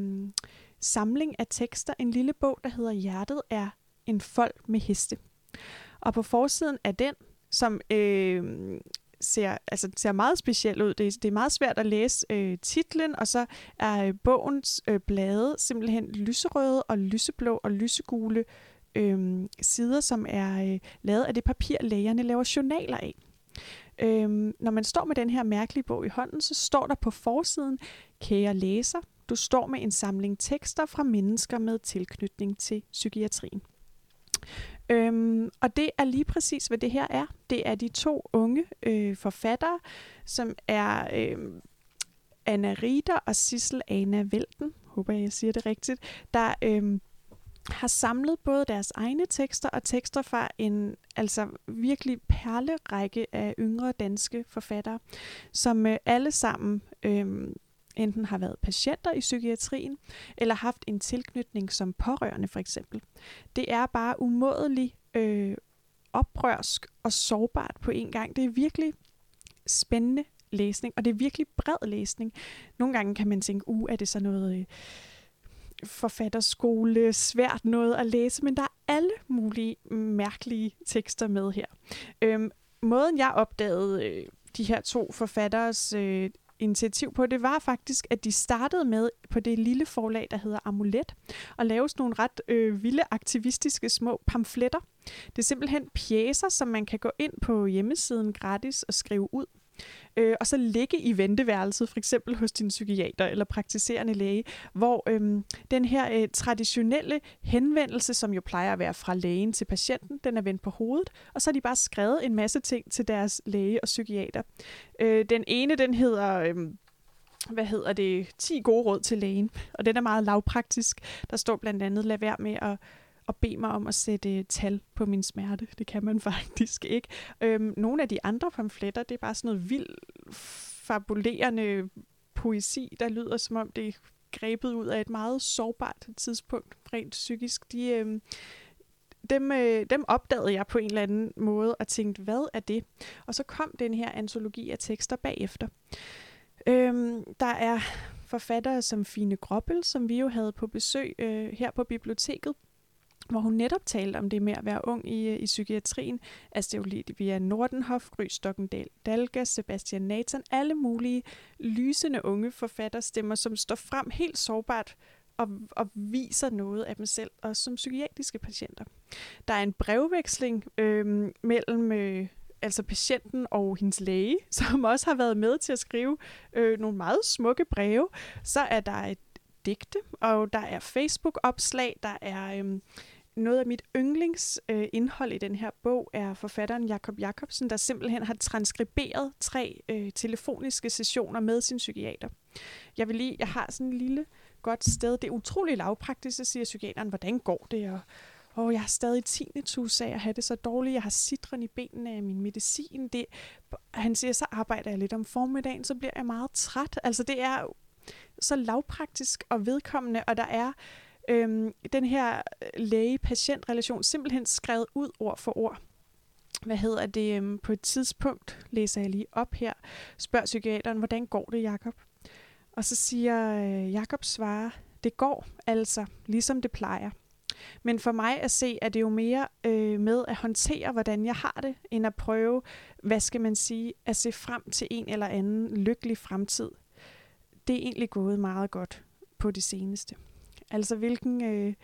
samling af tekster. En lille bog, der hedder Hjertet er en folk med heste. Og på forsiden af den, som øh, ser, altså, ser meget speciel ud. Det, det er meget svært at læse øh, titlen, og så er øh, bogens øh, blade simpelthen lyserøde og lyseblå og lysegule øh, sider, som er øh, lavet af det papir, lægerne laver journaler af. Øhm, når man står med den her mærkelige bog i hånden, så står der på forsiden, kære læser, du står med en samling tekster fra mennesker med tilknytning til psykiatrien. Øhm, og det er lige præcis, hvad det her er. Det er de to unge øh, forfattere, som er øh, Anna Rieder og Sissel Anna Velten, håber jeg, jeg siger det rigtigt, der øh, har samlet både deres egne tekster og tekster fra en altså virkelig perlerække af yngre danske forfattere, som øh, alle sammen øh, enten har været patienter i psykiatrien, eller haft en tilknytning som pårørende for eksempel. Det er bare umådelig øh, oprørsk og sårbart på en gang. Det er virkelig spændende læsning, og det er virkelig bred læsning. Nogle gange kan man tænke, uh, er det så noget øh, forfatterskole, svært noget at læse, men der er alle mulige mærkelige tekster med her. Øhm, måden jeg opdagede øh, de her to forfatteres øh, initiativ på, det var faktisk, at de startede med på det lille forlag, der hedder Amulet, og lave sådan nogle ret øh, vilde aktivistiske små pamfletter. Det er simpelthen pjæser, som man kan gå ind på hjemmesiden gratis og skrive ud øh, og så ligge i venteværelset, for eksempel hos din psykiater eller praktiserende læge, hvor øh, den her øh, traditionelle henvendelse, som jo plejer at være fra lægen til patienten, den er vendt på hovedet, og så har de bare skrevet en masse ting til deres læge og psykiater. Øh, den ene, den hedder... Øh, hvad hedder det, 10 gode råd til lægen, og den er meget lavpraktisk. Der står blandt andet, lad være med at og bede mig om at sætte øh, tal på min smerte. Det kan man [LAUGHS] faktisk ikke. Øhm, nogle af de andre pamfletter, det er bare sådan noget vildt fabulerende poesi, der lyder som om det er grebet ud af et meget sårbart tidspunkt, rent psykisk. De, øhm, dem, øh, dem opdagede jeg på en eller anden måde og tænkte, hvad er det? Og så kom den her antologi af tekster bagefter. Øhm, der er forfattere som Fine Groppel, som vi jo havde på besøg øh, her på biblioteket, hvor hun netop talte om det med at være ung i, øh, i psykiatrien. Altså det er jo lige via Nordenhof, Gry Stokkendal, Dalga, Sebastian Nathan, alle mulige lysende unge forfatterstemmer, som står frem helt sårbart og, og viser noget af dem selv, også som psykiatriske patienter. Der er en brevveksling øh, mellem øh, altså patienten og hendes læge, [LAUGHS] som også har været med til at skrive øh, nogle meget smukke breve. Så er der et digte, og der er Facebook-opslag, der er øh, noget af mit yndlingsindhold øh, i den her bog er forfatteren Jakob Jakobsen, der simpelthen har transkriberet tre øh, telefoniske sessioner med sin psykiater. Jeg vil lige, jeg har sådan en lille godt sted. Det er utrolig lavpraktisk, så siger psykiateren, hvordan går det? Og, og jeg har stadig tinnitus af at have det så dårligt. Jeg har citron i benene af min medicin. Det, han siger, så arbejder jeg lidt om formiddagen, så bliver jeg meget træt. Altså det er så lavpraktisk og vedkommende, og der er øhm, den her øh, læge-patient-relation simpelthen skrevet ud ord for ord. Hvad hedder det? Øhm, på et tidspunkt, læser jeg lige op her, spørger psykiateren, hvordan går det, Jakob? Og så siger øh, Jakob svarer, det går altså, ligesom det plejer. Men for mig at se, er det jo mere øh, med at håndtere, hvordan jeg har det, end at prøve, hvad skal man sige, at se frem til en eller anden lykkelig fremtid. Det er egentlig gået meget godt på det seneste. Altså hvilken øh,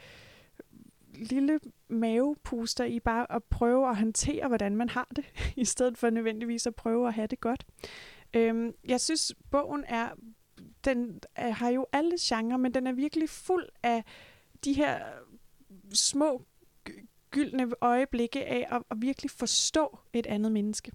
lille mavepuster i bare at prøve at håndtere, hvordan man har det, [LAUGHS] i stedet for nødvendigvis at prøve at have det godt. Øhm, jeg synes, bogen er, den er, har jo alle genrer, men den er virkelig fuld af de her små gyldne øjeblikke af at, at virkelig forstå et andet menneske.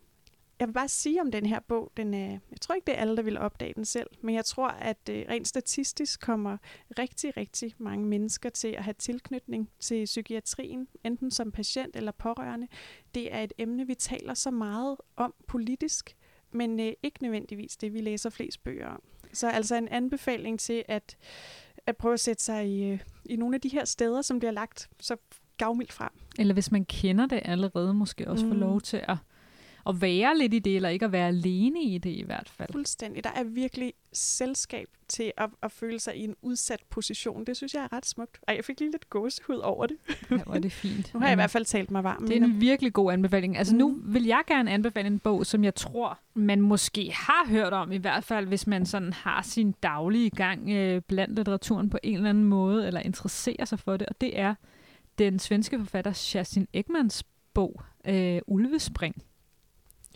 Jeg vil bare sige om den her bog, den er, jeg tror ikke, det er alle, der vil opdage den selv, men jeg tror, at øh, rent statistisk kommer rigtig, rigtig mange mennesker til at have tilknytning til psykiatrien, enten som patient eller pårørende. Det er et emne, vi taler så meget om politisk, men øh, ikke nødvendigvis det, vi læser flest bøger om. Så altså en anbefaling til at, at prøve at sætte sig i, øh, i nogle af de her steder, som bliver lagt så gavmildt frem. Eller hvis man kender det allerede, måske også mm. få lov til at, at være lidt i det, eller ikke at være alene i det i hvert fald. Fuldstændig. Der er virkelig selskab til at, at føle sig i en udsat position. Det synes jeg er ret smukt. Ej, jeg fik lige lidt gåsehud over det. [LAUGHS] Ja, var det fint. nu har jeg i hvert fald talt mig varm. Det er en virkelig god anbefaling. Altså mm. nu vil jeg gerne anbefale en bog, som jeg tror, man måske har hørt om, i hvert fald hvis man sådan har sin daglige gang øh, blandt litteraturen på en eller anden måde, eller interesserer sig for det, og det er den svenske forfatter Kerstin Ekmans bog, øh, Ulvespring.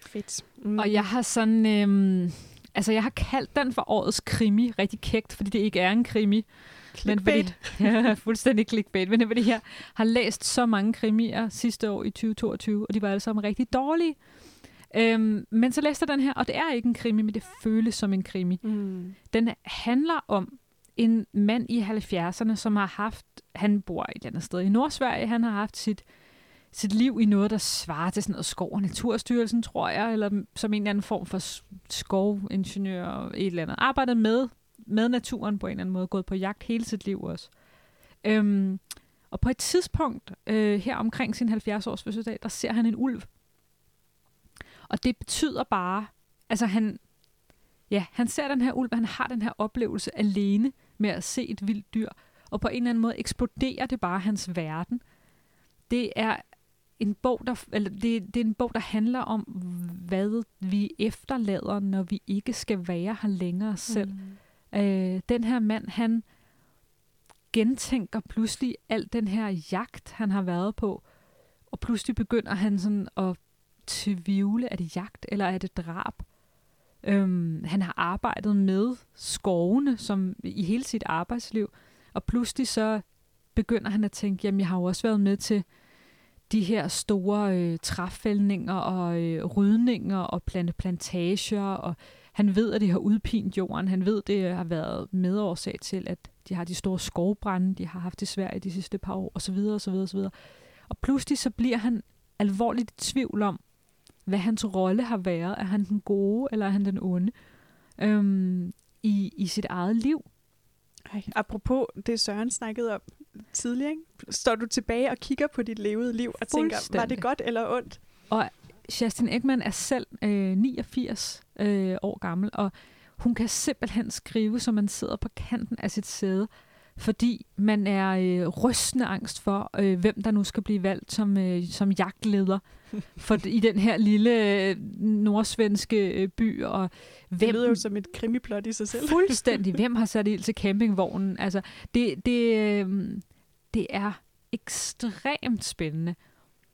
Fedt. Mm. Og jeg har sådan... Øh, altså, jeg har kaldt den for årets krimi rigtig kægt, fordi det ikke er en krimi. Clickbait. Men fordi, ja, [LAUGHS] fuldstændig clickbait. Men fordi jeg har læst så mange krimier sidste år i 2022, og de var alle sammen rigtig dårlige. Øhm, men så læste jeg den her, og det er ikke en krimi, men det føles som en krimi. Mm. Den handler om en mand i 70'erne, som har haft, han bor et eller andet sted i Nordsverige, han har haft sit, sit liv i noget, der svarer til sådan noget skov- og naturstyrelsen, tror jeg, eller som en eller anden form for skovingeniør, et eller andet. Arbejdet med, med naturen på en eller anden måde, gået på jagt hele sit liv også. Øhm, og på et tidspunkt, øh, her omkring sin 70-års fødselsdag, der ser han en ulv. Og det betyder bare, altså han, ja, han ser den her ulv, han har den her oplevelse alene med at se et vildt dyr, og på en eller anden måde eksploderer det bare hans verden. Det er en bog, der, eller det, det er en bog, der handler om, hvad vi efterlader, når vi ikke skal være her længere selv. Mm. Øh, den her mand, han gentænker pludselig al den her jagt, han har været på, og pludselig begynder han sådan at tvivle, er det jagt, eller er det drab? Øhm, han har arbejdet med skovene som i hele sit arbejdsliv, og pludselig så begynder han at tænke, jamen jeg har jo også været med til de her store øh, træfældninger og øh, rydninger og plante plantager, og han ved, at det har udpint jorden. Han ved, det har været medårsag til, at de har de store skovbrænde, de har haft i Sverige de sidste par år, osv. osv., osv. Og pludselig så bliver han alvorligt i tvivl om, hvad hans rolle har været. Er han den gode, eller er han den onde? Øhm, i, I sit eget liv. Ej, apropos det Søren snakkede om tidligere, ikke? står du tilbage og kigger på dit levede liv og tænker, var det godt eller ondt? Og Justin Ekman er selv øh, 89 øh, år gammel, og hun kan simpelthen skrive, så man sidder på kanten af sit sæde, fordi man er øh, rystende angst for, øh, hvem der nu skal blive valgt som, øh, som jagtleder [LAUGHS] for i den her lille øh, nordsvenske øh, by. Og hvem, det lyder jo som et krimiplot i sig selv. fuldstændig. [LAUGHS] Hvem har sat ild til campingvognen? Altså, det, det, øh, det er ekstremt spændende.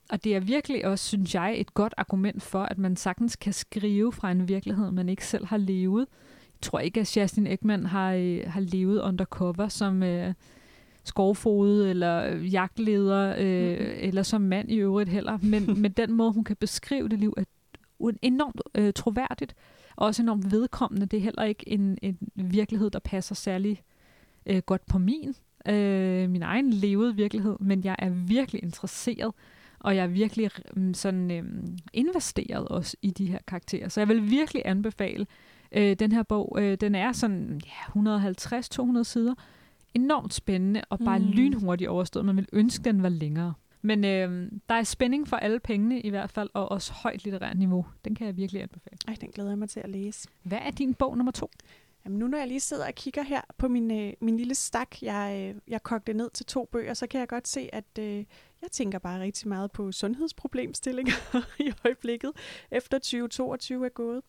Og det er virkelig også, synes jeg, et godt argument for, at man sagtens kan skrive fra en virkelighed, man ikke selv har levet. Jeg tror ikke, at Justin Ekman har, øh, har levet undercover som øh, skovfode eller jagtleder, øh, mm. eller som mand i øvrigt heller. Men [LAUGHS] med den måde, hun kan beskrive det liv, er enormt øh, troværdigt, og også enormt vedkommende. Det er heller ikke en, en virkelighed, der passer særlig øh, godt på min, øh, min egen levede virkelighed, men jeg er virkelig interesseret og jeg er virkelig mm, sådan øh, investeret også i de her karakterer. Så jeg vil virkelig anbefale øh, den her bog. Øh, den er sådan ja, 150-200 sider. Enormt spændende og bare mm. lynhurtigt overstået. Man vil ønske, den var længere. Men øh, der er spænding for alle pengene i hvert fald, og også højt litterært niveau. Den kan jeg virkelig anbefale. Ej, den glæder jeg mig til at læse. Hvad er din bog nummer to? Jamen nu når jeg lige sidder og kigger her på min, øh, min lille stak, jeg, øh, jeg kogte ned til to bøger, så kan jeg godt se, at øh, jeg tænker bare rigtig meget på sundhedsproblemstillinger [LAUGHS] i øjeblikket, efter 2022 er gået.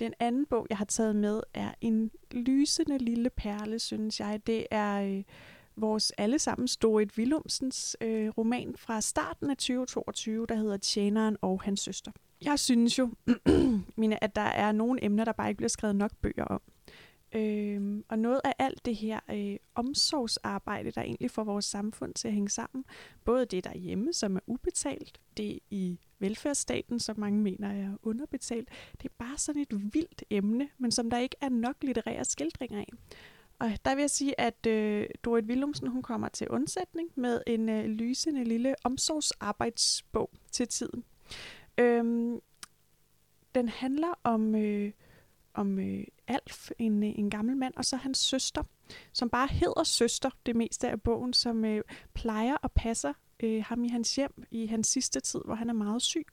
Den anden bog, jeg har taget med, er en lysende lille perle, synes jeg. Det er øh, vores allesammens Dorit Willumsens øh, roman fra starten af 2022, der hedder Tjeneren og hans søster. Jeg synes jo, [CLEARS THROAT] mine, at der er nogle emner, der bare ikke bliver skrevet nok bøger om. Øhm, og noget af alt det her øh, omsorgsarbejde, der egentlig får vores samfund til at hænge sammen, både det derhjemme, som er ubetalt, det i velfærdsstaten, som mange mener er underbetalt, det er bare sådan et vildt emne, men som der ikke er nok litterære skildringer af. Og der vil jeg sige, at øh, Dorit Willumsen hun kommer til undsætning med en øh, lysende lille omsorgsarbejdsbog til tiden. Øhm, den handler om, øh, om øh, Alf, en, en gammel mand, og så hans søster, som bare hedder søster det meste af bogen, som øh, plejer og passer øh, ham i hans hjem i hans sidste tid, hvor han er meget syg.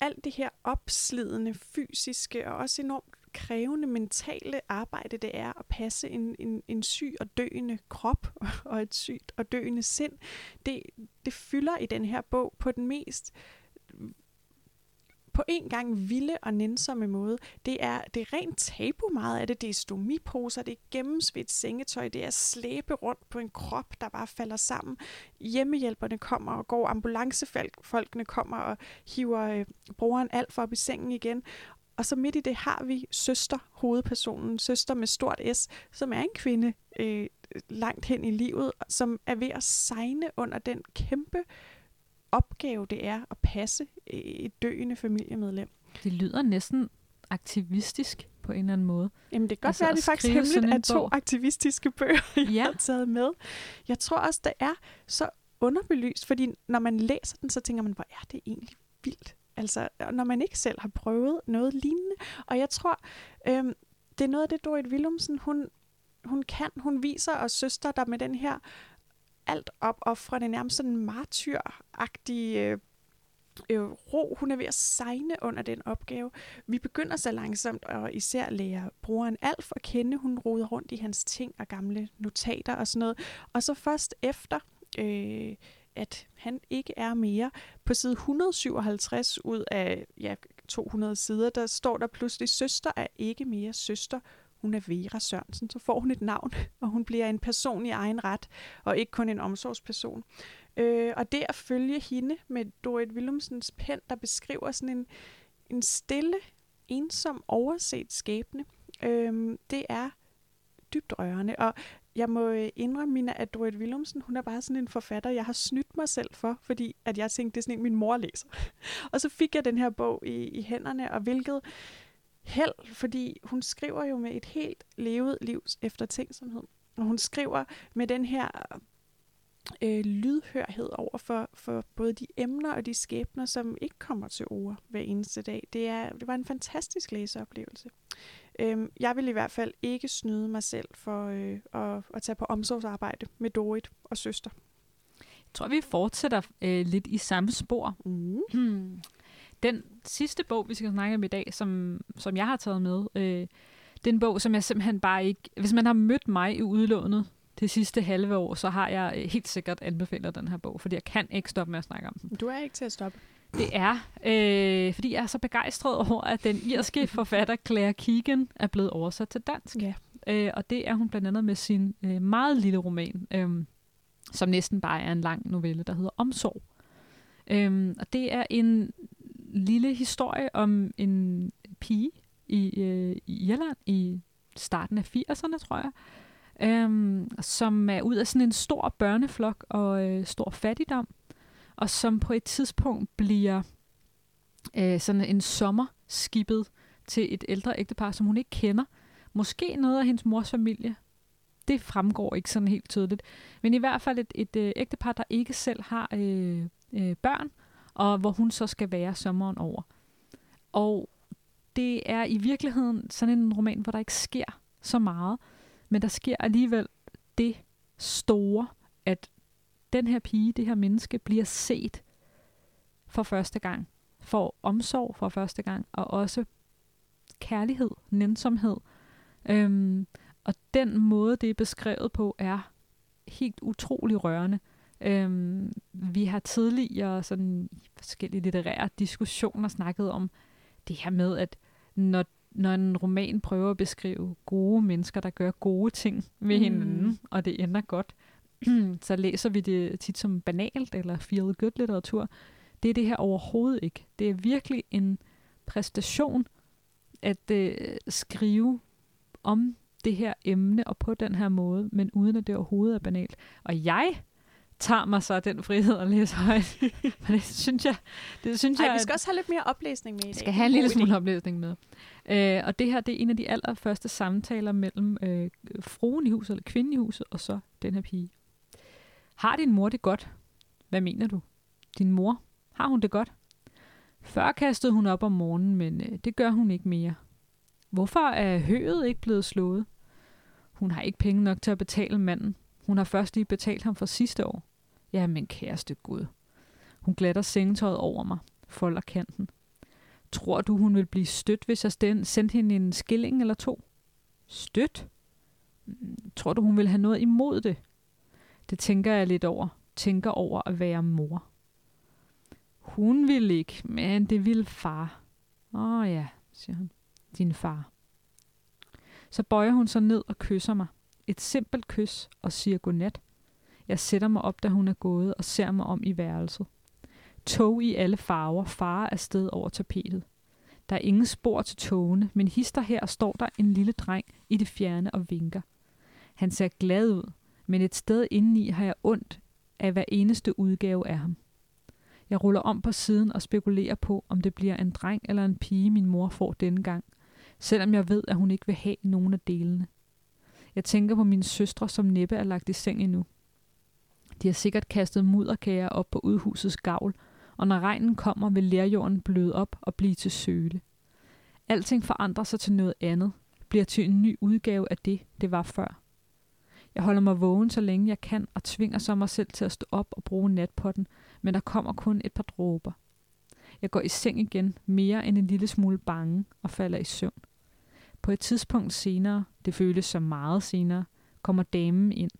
Alt det her opslidende, fysiske og også enormt krævende mentale arbejde, det er at passe en, en, en syg og døende krop og et sygt og døende sind, det, det fylder i den her bog på den mest på en gang vilde og nænsomme måde. Det er, det er rent tabu meget af det. Det er stomiposer, det er gennemsvidt sengetøj, det er slæbe rundt på en krop, der bare falder sammen. Hjemmehjælperne kommer og går, ambulancefolkene kommer og hiver øh, brugeren alt for op i sengen igen. Og så midt i det har vi søster, hovedpersonen, søster med stort S, som er en kvinde øh, langt hen i livet, som er ved at signe under den kæmpe opgave, det er at passe et døende familiemedlem. Det lyder næsten aktivistisk på en eller anden måde. Jamen det kan godt altså være, at det faktisk hemmeligt er to aktivistiske bøger, jeg ja. har taget med. Jeg tror også, det er så underbelyst, fordi når man læser den, så tænker man, hvor er det egentlig vildt. Altså, når man ikke selv har prøvet noget lignende. Og jeg tror, øhm, det er noget af det, Dorit Willumsen, hun, hun kan. Hun viser os søster, der med den her alt opoffrende, nærmest sådan martyragtig øh, øh, ro. Hun er ved at signe under den opgave. Vi begynder så langsomt at især lære brugeren Alf at kende. Hun roder rundt i hans ting og gamle notater og sådan noget. Og så først efter... Øh, at han ikke er mere. På side 157 ud af ja, 200 sider, der står der pludselig, søster er ikke mere søster. Hun er Vera Sørensen. Så får hun et navn, [LAUGHS] og hun bliver en person i egen ret, og ikke kun en omsorgsperson. Øh, og det at følge hende med Dorit Willumsens pen, der beskriver sådan en, en stille, ensom, overset skæbne, øh, det er dybt rørende. Og jeg må øh, indrømme, Mina, at Dorit Willumsen, hun er bare sådan en forfatter, jeg har snydt mig selv for, fordi at jeg tænkte, det er sådan en, min mor læser. [LAUGHS] og så fik jeg den her bog i, i hænderne, og hvilket held, fordi hun skriver jo med et helt levet livs eftertænksomhed. Og hun skriver med den her øh, lydhørhed over for, for både de emner og de skæbner, som ikke kommer til ord hver eneste dag. Det, er, det var en fantastisk læseoplevelse. Øhm, jeg vil i hvert fald ikke snyde mig selv for øh, at, at tage på omsorgsarbejde med Dorit og søster. Jeg tror, vi fortsætter øh, lidt i samme spor. Mm. Hmm. Den sidste bog, vi skal snakke om i dag, som, som jeg har taget med, øh, det er en bog, som jeg simpelthen bare ikke... Hvis man har mødt mig i udlånet det sidste halve år, så har jeg øh, helt sikkert anbefalet den her bog, fordi jeg kan ikke stoppe med at snakke om den. Du er ikke til at stoppe. Det er, øh, fordi jeg er så begejstret over, at den irske [LAUGHS] forfatter Claire Keegan er blevet oversat til dansk. Ja. Øh, og det er hun blandt andet med sin øh, meget lille roman, øh, som næsten bare er en lang novelle, der hedder Omsorg. Øh, og det er en lille historie om en pige i, øh, i Irland i starten af 80'erne, tror jeg, øhm, som er ud af sådan en stor børneflok og øh, stor fattigdom, og som på et tidspunkt bliver øh, sådan en sommer skibet til et ældre ægtepar, som hun ikke kender. Måske noget af hendes mors familie. Det fremgår ikke sådan helt tydeligt. Men i hvert fald et, et øh, ægtepar, der ikke selv har øh, øh, børn, og hvor hun så skal være sommeren over. Og det er i virkeligheden sådan en roman, hvor der ikke sker så meget, men der sker alligevel det store, at den her pige, det her menneske, bliver set for første gang, får omsorg for første gang, og også kærlighed, nænsomhed. Øhm, og den måde, det er beskrevet på, er helt utrolig rørende. Øhm, vi har tidligere sådan i forskellige litterære diskussioner snakket om det her med, at når, når en roman prøver at beskrive gode mennesker, der gør gode ting ved mm. hinanden, og det ender godt, [CLEARS THROAT] så læser vi det tit som banalt eller feel good litteratur. Det er det her overhovedet ikke. Det er virkelig en præstation at øh, skrive om det her emne og på den her måde, men uden at det overhovedet er banalt. Og jeg tager mig så den frihed at læse højt. [LAUGHS] Men det synes jeg... Det synes Ej, jeg vi skal også have lidt mere oplæsning med i dag. skal have en lille smule oplæsning med. Øh, og det her, det er en af de allerførste samtaler mellem øh, fruen i huset, eller kvinden i huset, og så den her pige. Har din mor det godt? Hvad mener du? Din mor? Har hun det godt? Før kastede hun op om morgenen, men øh, det gør hun ikke mere. Hvorfor er høet ikke blevet slået? Hun har ikke penge nok til at betale manden. Hun har først lige betalt ham for sidste år. Ja, men kæreste Gud. Hun glatter sengetøjet over mig, folder kanten. Tror du, hun vil blive stødt, hvis jeg sendte hende en skilling eller to? Stødt? Mm, tror du, hun vil have noget imod det? Det tænker jeg lidt over. Tænker over at være mor. Hun vil ikke, men det vil far. Åh oh, ja, siger han. Din far. Så bøjer hun sig ned og kysser mig. Et simpelt kys og siger godnat. Jeg sætter mig op, da hun er gået, og ser mig om i værelset. Tog i alle farver farer afsted over tapetet. Der er ingen spor til togene, men hister her står der en lille dreng i det fjerne og vinker. Han ser glad ud, men et sted indeni har jeg ondt af hver eneste udgave af ham. Jeg ruller om på siden og spekulerer på, om det bliver en dreng eller en pige, min mor får denne gang, selvom jeg ved, at hun ikke vil have nogen af delene. Jeg tænker på mine søstre, som næppe er lagt i seng endnu. De har sikkert kastet mudderkager op på udhusets gavl, og når regnen kommer, vil lærjorden bløde op og blive til søle. Alting forandrer sig til noget andet, bliver til en ny udgave af det, det var før. Jeg holder mig vågen, så længe jeg kan, og tvinger så mig selv til at stå op og bruge natpotten, men der kommer kun et par dråber. Jeg går i seng igen, mere end en lille smule bange, og falder i søvn. På et tidspunkt senere, det føles som meget senere, kommer damen ind.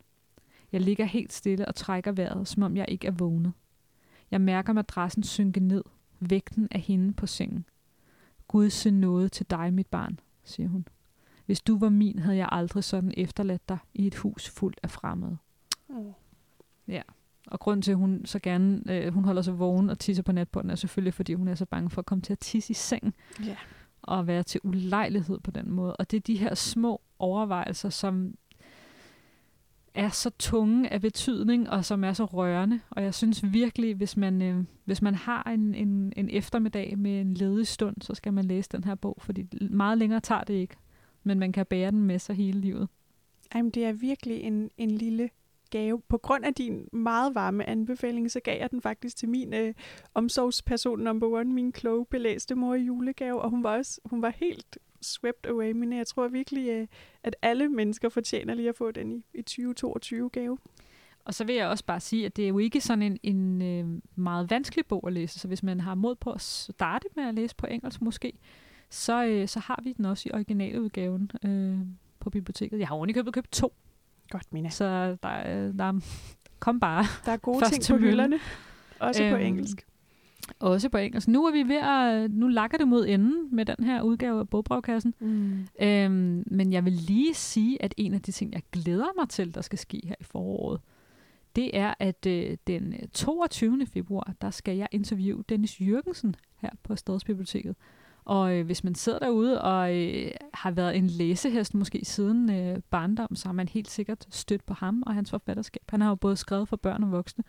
Jeg ligger helt stille og trækker vejret, som om jeg ikke er vågnet. Jeg mærker madrassen synke ned, vægten af hende på sengen. Gud se noget til dig, mit barn, siger hun. Hvis du var min, havde jeg aldrig sådan efterladt dig i et hus fuldt af fremmede. Oh. Og grunden til, at hun så gerne øh, hun holder sig vågen og tisser på natporten, er selvfølgelig, fordi hun er så bange for at komme til at tisse i sengen Ja. og være til ulejlighed på den måde. Og det er de her små overvejelser, som er så tunge af betydning, og som er så rørende. Og jeg synes virkelig, hvis man, øh, hvis man har en, en, en eftermiddag med en ledig stund, så skal man læse den her bog, fordi meget længere tager det ikke. Men man kan bære den med sig hele livet. Jamen, det er virkelig en, en lille gave. På grund af din meget varme anbefaling, så gav jeg den faktisk til min øh, omsorgsperson number one, min kloge belæste mor i julegave, og hun var også hun var helt swept away, men jeg tror virkelig, øh, at alle mennesker fortjener lige at få den i, i 2022 gave. Og så vil jeg også bare sige, at det er jo ikke sådan en, en øh, meget vanskelig bog at læse, så hvis man har mod på at starte med at læse på engelsk måske, så, øh, så har vi den også i originaludgaven øh, på biblioteket. Jeg har ovenikøbet købt to, Godt, Mina. så der, er- der er, kom bare. Der er gode [LAUGHS] ting til på hylderne. Også på Øhm, engelsk. Også på engelsk. Nu er vi ved at, nu lakker det mod enden med den her udgave af bogbrevkassen. Mm. Øhm, men jeg vil lige sige, at en af de ting, jeg glæder mig til, der skal ske her i foråret, det er, at øh, den 22. februar, der skal jeg interviewe Dennis Jørgensen her på Stadsbiblioteket. Og øh, hvis man sidder derude og øh, har været en læsehest måske siden øh, barndom, så har man helt sikkert stødt på ham og hans forfatterskab. Han har jo både skrevet for børn og voksne.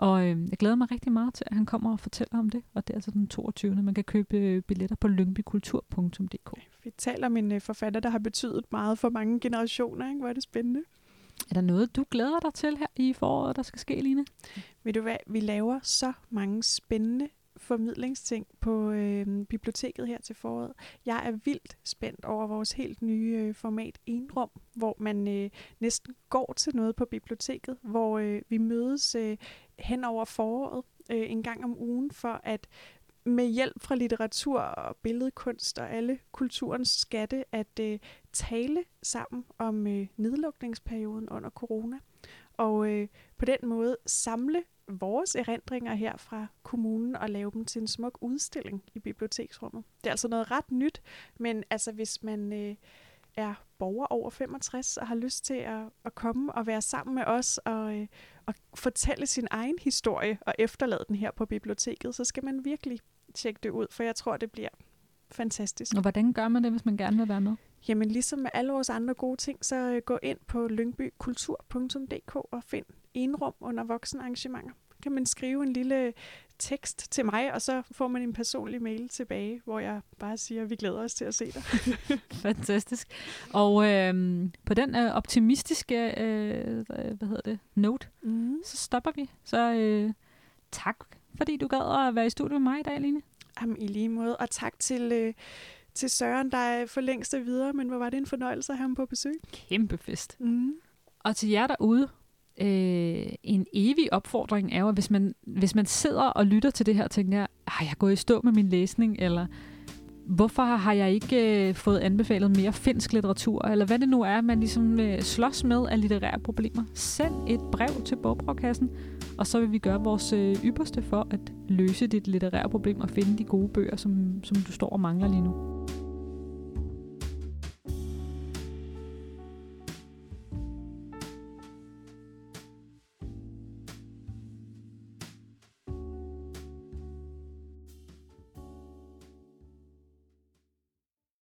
Og øh, jeg glæder mig rigtig meget til, at han kommer og fortæller om det. Og det er altså den 22. Man kan købe øh, billetter på lyngbykultur.dk. Vi taler om en øh, forfatter, der har betydet meget for mange generationer. Ikke? Hvor er det spændende. Er der noget, du glæder dig til her i foråret, der skal ske, Line? Ved du hvad, vi laver så mange spændende formidlingsting på øh, biblioteket her til foråret. Jeg er vildt spændt over vores helt nye øh, format Enrum, hvor man øh, næsten går til noget på biblioteket, hvor øh, vi mødes øh, hen over foråret øh, en gang om ugen for at med hjælp fra litteratur og billedkunst og alle kulturens skatte at øh, tale sammen om øh, nedlukningsperioden under corona. Og øh, på den måde samle vores erindringer her fra kommunen og lave dem til en smuk udstilling i biblioteksrummet. Det er altså noget ret nyt, men altså hvis man øh, er borger over 65 og har lyst til at, at komme og være sammen med os og, øh, og fortælle sin egen historie og efterlade den her på biblioteket, så skal man virkelig tjekke det ud, for jeg tror, det bliver fantastisk. Og hvordan gør man det, hvis man gerne vil være med? jamen ligesom med alle vores andre gode ting, så øh, gå ind på lyngbykultur.dk og find enrum under voksenarrangementer. Kan man skrive en lille tekst til mig, og så får man en personlig mail tilbage, hvor jeg bare siger, at vi glæder os til at se dig. [LAUGHS] Fantastisk. Og øh, på den øh, optimistiske øh, hvad hedder det, note, Mm. så stopper vi. Så øh, tak, fordi du gad at være i studiet med mig i dag, Line. Jamen, i lige måde. Og tak til, øh, til Søren, der er for længst er videre, men hvor var det en fornøjelse at have ham på besøg. Kæmpe fest. Mm. Og til jer derude, øh, en evig opfordring er jo, at hvis man, hvis man sidder og lytter til det her, og tænker, har jeg gået i stå med min læsning, eller hvorfor har jeg ikke øh, fået anbefalet mere finsk litteratur, eller hvad det nu er, man ligesom øh, slås med af litterære problemer. Send et brev til Bogbragkassen, og så vil vi gøre vores øh, ypperste for at løse dit litterære problem og finde de gode bøger, som, som du står og mangler lige nu.